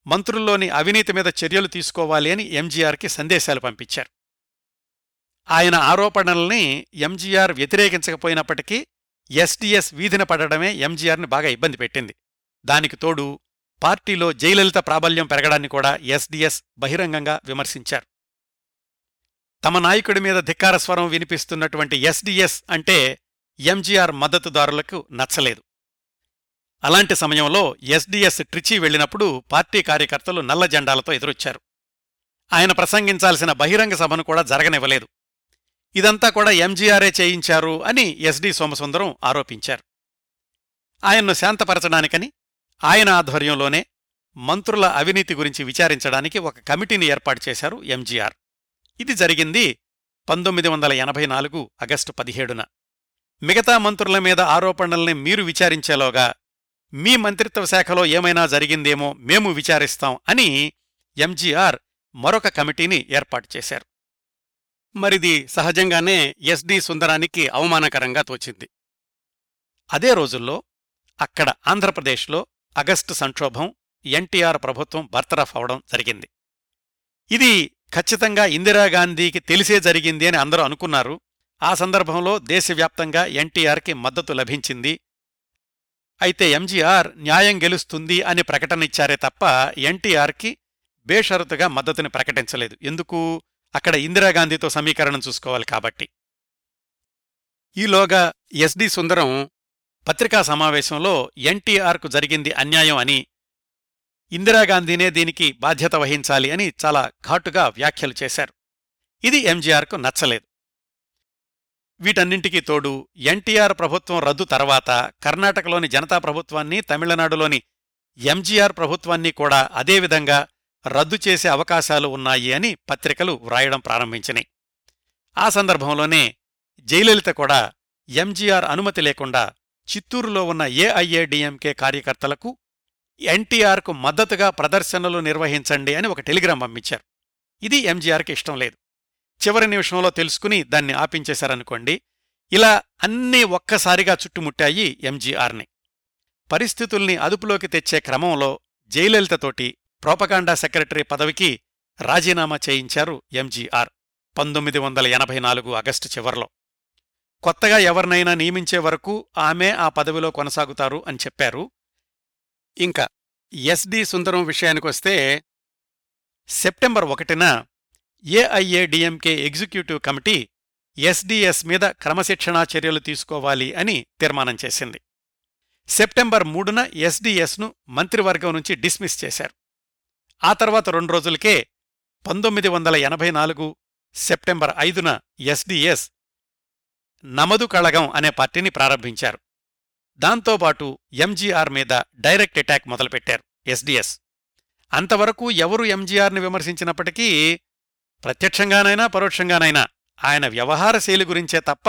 మంత్రుల్లోని అవినీతి మీద చర్యలు తీసుకోవాలి అని ఎంజీఆర్కి సందేశాలు పంపించారు. ఆయన ఆరోపణల్ని ఎంజీఆర్ వ్యతిరేకించకపోయినప్పటికీ ఎస్డిఎస్ వీధిన పడడమే ఎంజీఆర్ని బాగా ఇబ్బంది పెట్టింది. దానికి తోడు పార్టీలో జయలలిత ప్రాబల్యం పెరగడాన్ని కూడా ఎస్డిఎస్ బహిరంగంగా విమర్శించారు. తమ నాయకుడి మీద ధిక్కార స్వరం వినిపిస్తున్నటువంటి ఎస్డిఎస్ అంటే ఎంజీఆర్ మద్దతుదారులకు నచ్చలేదు. అలాంటి సమయంలో ఎస్డిఎస్ ట్రిచి వెళ్ళినప్పుడు పార్టీ కార్యకర్తలు నల్ల జెండాలతో ఎదురొచ్చారు. ఆయన ప్రసంగించాల్సిన బహిరంగ సభను కూడా జరగనివ్వలేదు. ఇదంతా కూడా ఎంజీఆరే చేయించారు అని ఎస్డి సోమసుందరం ఆరోపించారు. ఆయన్ను శాంతపరచడానికని ఆయన ఆధ్వర్యంలోనే మంత్రుల అవినీతి గురించి విచారించడానికి ఒక కమిటీని ఏర్పాటు చేశారు ఎంజీఆర్. ఇది జరిగింది పంతొమ్మిది వందల ఎనభై నాలుగు ఆగస్టు పదిహేడున. మిగతా మంత్రుల మీద ఆరోపణల్ని మీరు విచారించేలోగా మీ మంత్రిత్వ శాఖలో ఏమైనా జరిగిందేమో మేము విచారిస్తాం అని ఎంజీఆర్ మరొక కమిటీని ఏర్పాటు చేశారు. మరిది సహజంగానే ఎస్డి సుందరానికి అవమానకరంగా తోచింది. అదే రోజుల్లో అక్కడ ఆంధ్రప్రదేశ్లో అగస్టు సంక్షోభం ఎన్టీఆర్ ప్రభుత్వం బర్తరఫ్ అవడం జరిగింది. ఇది ఖచ్చితంగా ఇందిరాగాంధీకి తెలిసే జరిగింది అని అందరూ అనుకున్నారు. ఆ సందర్భంలో దేశవ్యాప్తంగా ఎన్టీఆర్కి మద్దతు లభించింది. అయితే ఎంజీఆర్ న్యాయం గెలుస్తుంది అని ప్రకటనిచ్చారే తప్ప ఎన్టీఆర్కి బేషరతుగా మద్దతుని ప్రకటించలేదు. ఎందుకు? అక్కడ ఇందిరాగాంధీతో సమీకరణం చూసుకోవాలి కాబట్టి. ఈలోగా ఎస్డి సుందరం పత్రికా సమావేశంలో ఎన్టీఆర్కు జరిగింది అన్యాయం అని ఇందిరాగాంధీనే దీనికి బాధ్యత వహించాలి అని చాలా ఘాటుగా వ్యాఖ్యలు చేశారు. ఇది ఎంజీఆర్కు నచ్చలేదు. వీటన్నింటికీ తోడు ఎన్టీఆర్ ప్రభుత్వం రద్దు తర్వాత కర్ణాటకలోని జనతా ప్రభుత్వాన్ని తమిళనాడులోని ఎంజీఆర్ ప్రభుత్వాన్ని కూడా అదేవిధంగా రద్దు చేసే అవకాశాలు ఉన్నాయి అని పత్రికలు వ్రాయడం ప్రారంభించినాయి. ఆ సందర్భంలోనే జయలలిత కూడా ఎంజీఆర్ అనుమతి లేకుండా చిత్తూరులో ఉన్న ఏఐఏడిఎంకే కార్యకర్తలకు ఎన్టీఆర్కు మద్దతుగా ప్రదర్శనలు నిర్వహించండి అని ఒక టెలిగ్రాం పంపించారు. ఇది ఎంజీఆర్కి ఇష్టం లేదు. చివరి నిమిషంలో తెలుసుకుని దాన్ని ఆపించేశారనుకోండి. ఇలా అన్నీ ఒక్కసారిగా చుట్టుముట్టాయి ఎంజీఆర్ని. పరిస్థితుల్ని అదుపులోకి తెచ్చే క్రమంలో జయలలితతోటి ప్రోపగాండా సెక్రటరీ పదవికి రాజీనామా చేయించారు ఎంజీఆర్ పంతొమ్మిది వందల ఎనభై నాలుగు ఆగస్టు చివర్లో. కొత్తగా ఎవరినైనా నియమించే వరకు ఆమె ఆ పదవిలో కొనసాగుతారు అని చెప్పారు ఇంకా ఎస్డి సుందరం విషయానికొస్తే సెప్టెంబర్ ఒకటిన ఏఐఏడిఎంకే ఎగ్జిక్యూటివ్ కమిటీ ఎస్డిఎస్ మీద క్రమశిక్షణా చర్యలు తీసుకోవాలి అని తీర్మానం చేసింది. సెప్టెంబర్ మూడున ఎస్డిఎస్ను మంత్రివర్గం నుంచి డిస్మిస్ చేశారు. ఆ తర్వాత రెండు రోజులకే పంతొమ్మిది వందల ఎనభై నాలుగు సెప్టెంబర్ ఐదున ఎస్డిఎస్ నమదు కళగం అనే పార్టీని ప్రారంభించారు. దాంతోపాటు ఎంజీఆర్ మీద డైరెక్ట్ అటాక్ మొదలుపెట్టారు ఎస్డిఎస్ అంతవరకు ఎవరు ఎంజీఆర్ని విమర్శించినప్పటికీ ప్రత్యక్షంగానైనా పరోక్షంగానైనా ఆయన వ్యవహార శైలి గురించే తప్ప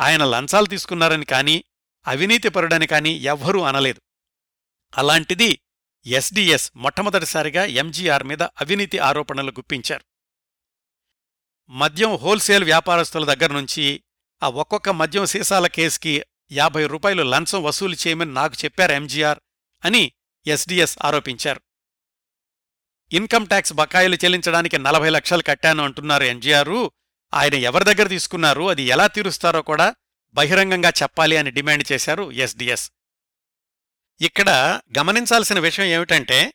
ఆయన లంచాలు తీసుకున్నారని కానీ అవినీతిపరుడని కానీ ఎవ్వరూ అనలేదు. అలాంటిది ఎస్డిఎస్ మొట్టమొదటిసారిగా ఎంజీఆర్ మీద అవినీతి ఆరోపణలు గుప్పించారు. మద్యం హోల్సేల్ వ్యాపారస్తుల దగ్గర నుంచి ఆ ఒక్కొక్క మద్యం సీసాల కేసుకి యాభై రూపాయలు లంచం వసూలు చేయమని నాకు చెప్పారు ఎంజీఆర్ అని ఎస్డిఎస్ ఆరోపించారు. ఇన్కమ్ ట్యాక్స్ బకాయిలు చెల్లించడానికి నలభై లక్షలు కట్టాను అంటున్నారు ఎంజీఆర్. ఆయన ఎవరి దగ్గర తీసుకున్నారు అది ఎలా తీరుస్తారో కూడా బహిరంగంగా చెప్పాలి అని డిమాండ్ చేశారు ఎస్డిఎస్. ఇక్కడ గమనించాల్సిన విషయం ఏమిటంటే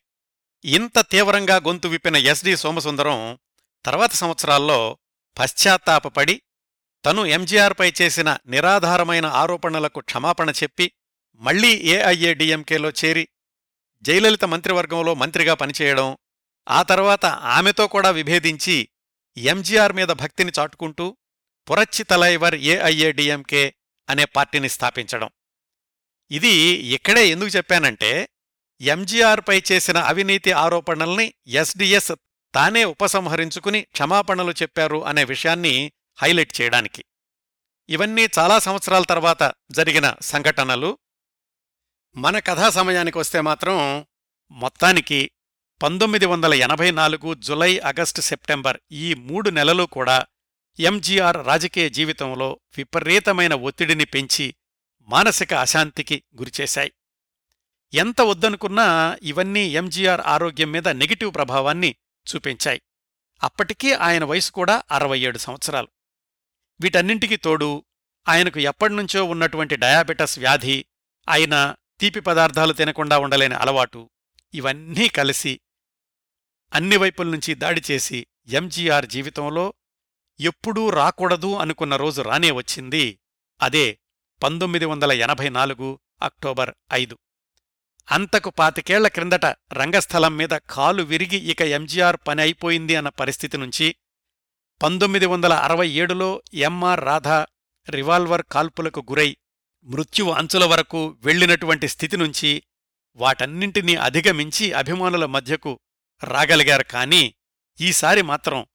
ఇంత తీవ్రంగా గొంతు విప్పిన ఎస్డి సోమసుందరం తర్వాత సంవత్సరాల్లో పశ్చాత్తాపపడి తను ఎంజీఆర్పై చేసిన నిరాధారమైన ఆరోపణలకు క్షమాపణ చెప్పి మళ్ళీ ఏఐఏడిఎంకేలో చేరి జయలలిత మంత్రివర్గంలో మంత్రిగా పనిచేయడం ఆ తర్వాత ఆమెతో కూడా విభేదించి ఎంజీఆర్ మీద భక్తిని చాటుకుంటూ పురచ్చి తలైవర్ ఏఐఏడిఎంకే అనే పార్టీని స్థాపించడం. ఇది ఇక్కడే ఎందుకు చెప్పానంటే ఎంజీఆర్పై చేసిన అవినీతి ఆరోపణల్ని ఎస్డిఎస్ తానే ఉపసంహరించుకుని క్షమాపణలు చెప్పారు అనే విషయాన్ని హైలైట్ చేయడానికి. ఇవన్నీ చాలా సంవత్సరాల తర్వాత జరిగిన సంఘటనలు. మన కథా సమయానికి వస్తే మాత్రం మొత్తానికి పంతొమ్మిది వందల ఎనభై నాలుగు జులై ఆగస్టు సెప్టెంబర్ ఈ మూడు నెలలు కూడా ఎంజీఆర్ రాజకీయ జీవితంలో విపరీతమైన ఒత్తిడిని పెంచి మానసిక అశాంతికి గురిచేశాయి ఎంత వద్దనుకున్నా ఇవన్నీ ఎంజీఆర్ ఆరోగ్యం మీద నెగిటివ్ ప్రభావాన్ని చూపించాయి. అప్పటికీ ఆయన వయసు కూడా అరవై ఏడు సంవత్సరాలు. వీటన్నింటికీ తోడు ఆయనకు ఎప్పటినుంచో ఉన్నటువంటి డయాబెటస్ వ్యాధి ఆయన తీపి పదార్థాలు తినకుండా ఉండలేని అలవాటు ఇవన్నీ కలిసి అన్ని వైపుల నుంచి దాడి చేసి ఎంజీఆర్ జీవితంలో ఎప్పుడూ రాకూడదు అనుకున్న రోజు రానే వచ్చింది. అదే పంతొమ్మిది వందల ఎనభై నాలుగు అక్టోబర్ ఐదు. అంతకు పాతికేళ్ళ క్రిందట రంగస్థలం మీద కాలు విరిగి ఇక ఎంజీఆర్ పని అయిపోయింది అన్న పరిస్థితి నుంచి పంతొమ్మిది వందల అరవై ఏడులో ఎంఆర్ రాధా రివాల్వర్ కాల్పులకు గురై మృత్యువు అంచుల వరకు వెళ్ళినటువంటి స్థితి నుంచి వాటన్నింటినీ అధిగమించి అభిమానుల మధ్యకు రాగలిగారు కానీ ఈసారి మాత్రం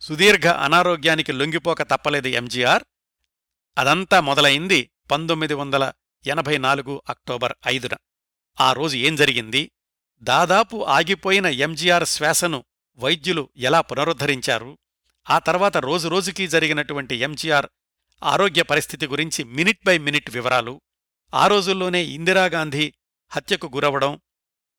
సుదీర్ఘ అనారోగ్యానికి లొంగిపోక తప్పలేదు ఎంజీఆర్. అదంతా మొదలైంది పంతొమ్మిది వందల ఎనభై నాలుగు అక్టోబర్ ఐదున. ఆ రోజు ఏం జరిగింది? దాదాపు ఆగిపోయిన ఎంజీఆర్ శ్వాసను వైద్యులు ఎలా పునరుద్ధరించారు? ఆ తర్వాత రోజురోజుకీ జరిగినటువంటి ఎంజీఆర్ ఆరోగ్య పరిస్థితి గురించి మినిట్ బై మినిట్ వివరాలు ఆ రోజుల్లోనే ఇందిరాగాంధీ హత్యకు గురవడం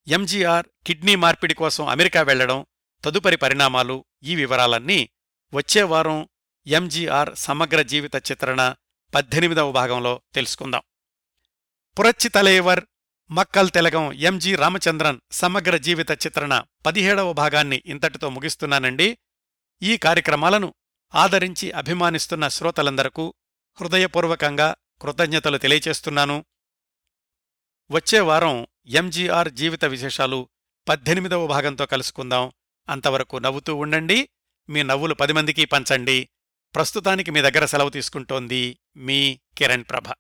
ఎంజీఆర్ కిడ్నీ మార్పిడి కోసం అమెరికా వెళ్ళడం తదుపరి పరిణామాలు ఈ వివరాలన్నీ వచ్చేవారం ఎంజీఆర్ సమగ్ర జీవిత చిత్రణ పద్దెనిమిదవ భాగంలో తెలుసుకుందాం. పురచ్చి తలేవర్ మక్కల్ తెలగం ఎంజి రామచంద్రన్ సమగ్ర జీవిత చిత్రణ పదిహేడవ భాగాన్ని ఇంతటితో ముగిస్తున్నానండి. ఈ కార్యక్రమాలను ఆదరించి అభిమానిస్తున్న శ్రోతలందరకు హృదయపూర్వకంగా కృతజ్ఞతలు తెలియచేస్తున్నాను. వచ్చే వారం ఎంజీఆర్ జీవిత విశేషాలు పద్దెనిమిదవ భాగంతో కలుసుకుందాం. అంతవరకు నవ్వుతూ ఉండండి. మీ నవ్వులు పది మందికి పంచండి. ప్రస్తుతానికి మీ దగ్గర సెలవు తీసుకుంటోంది మీ కిరణ్ ప్రభ.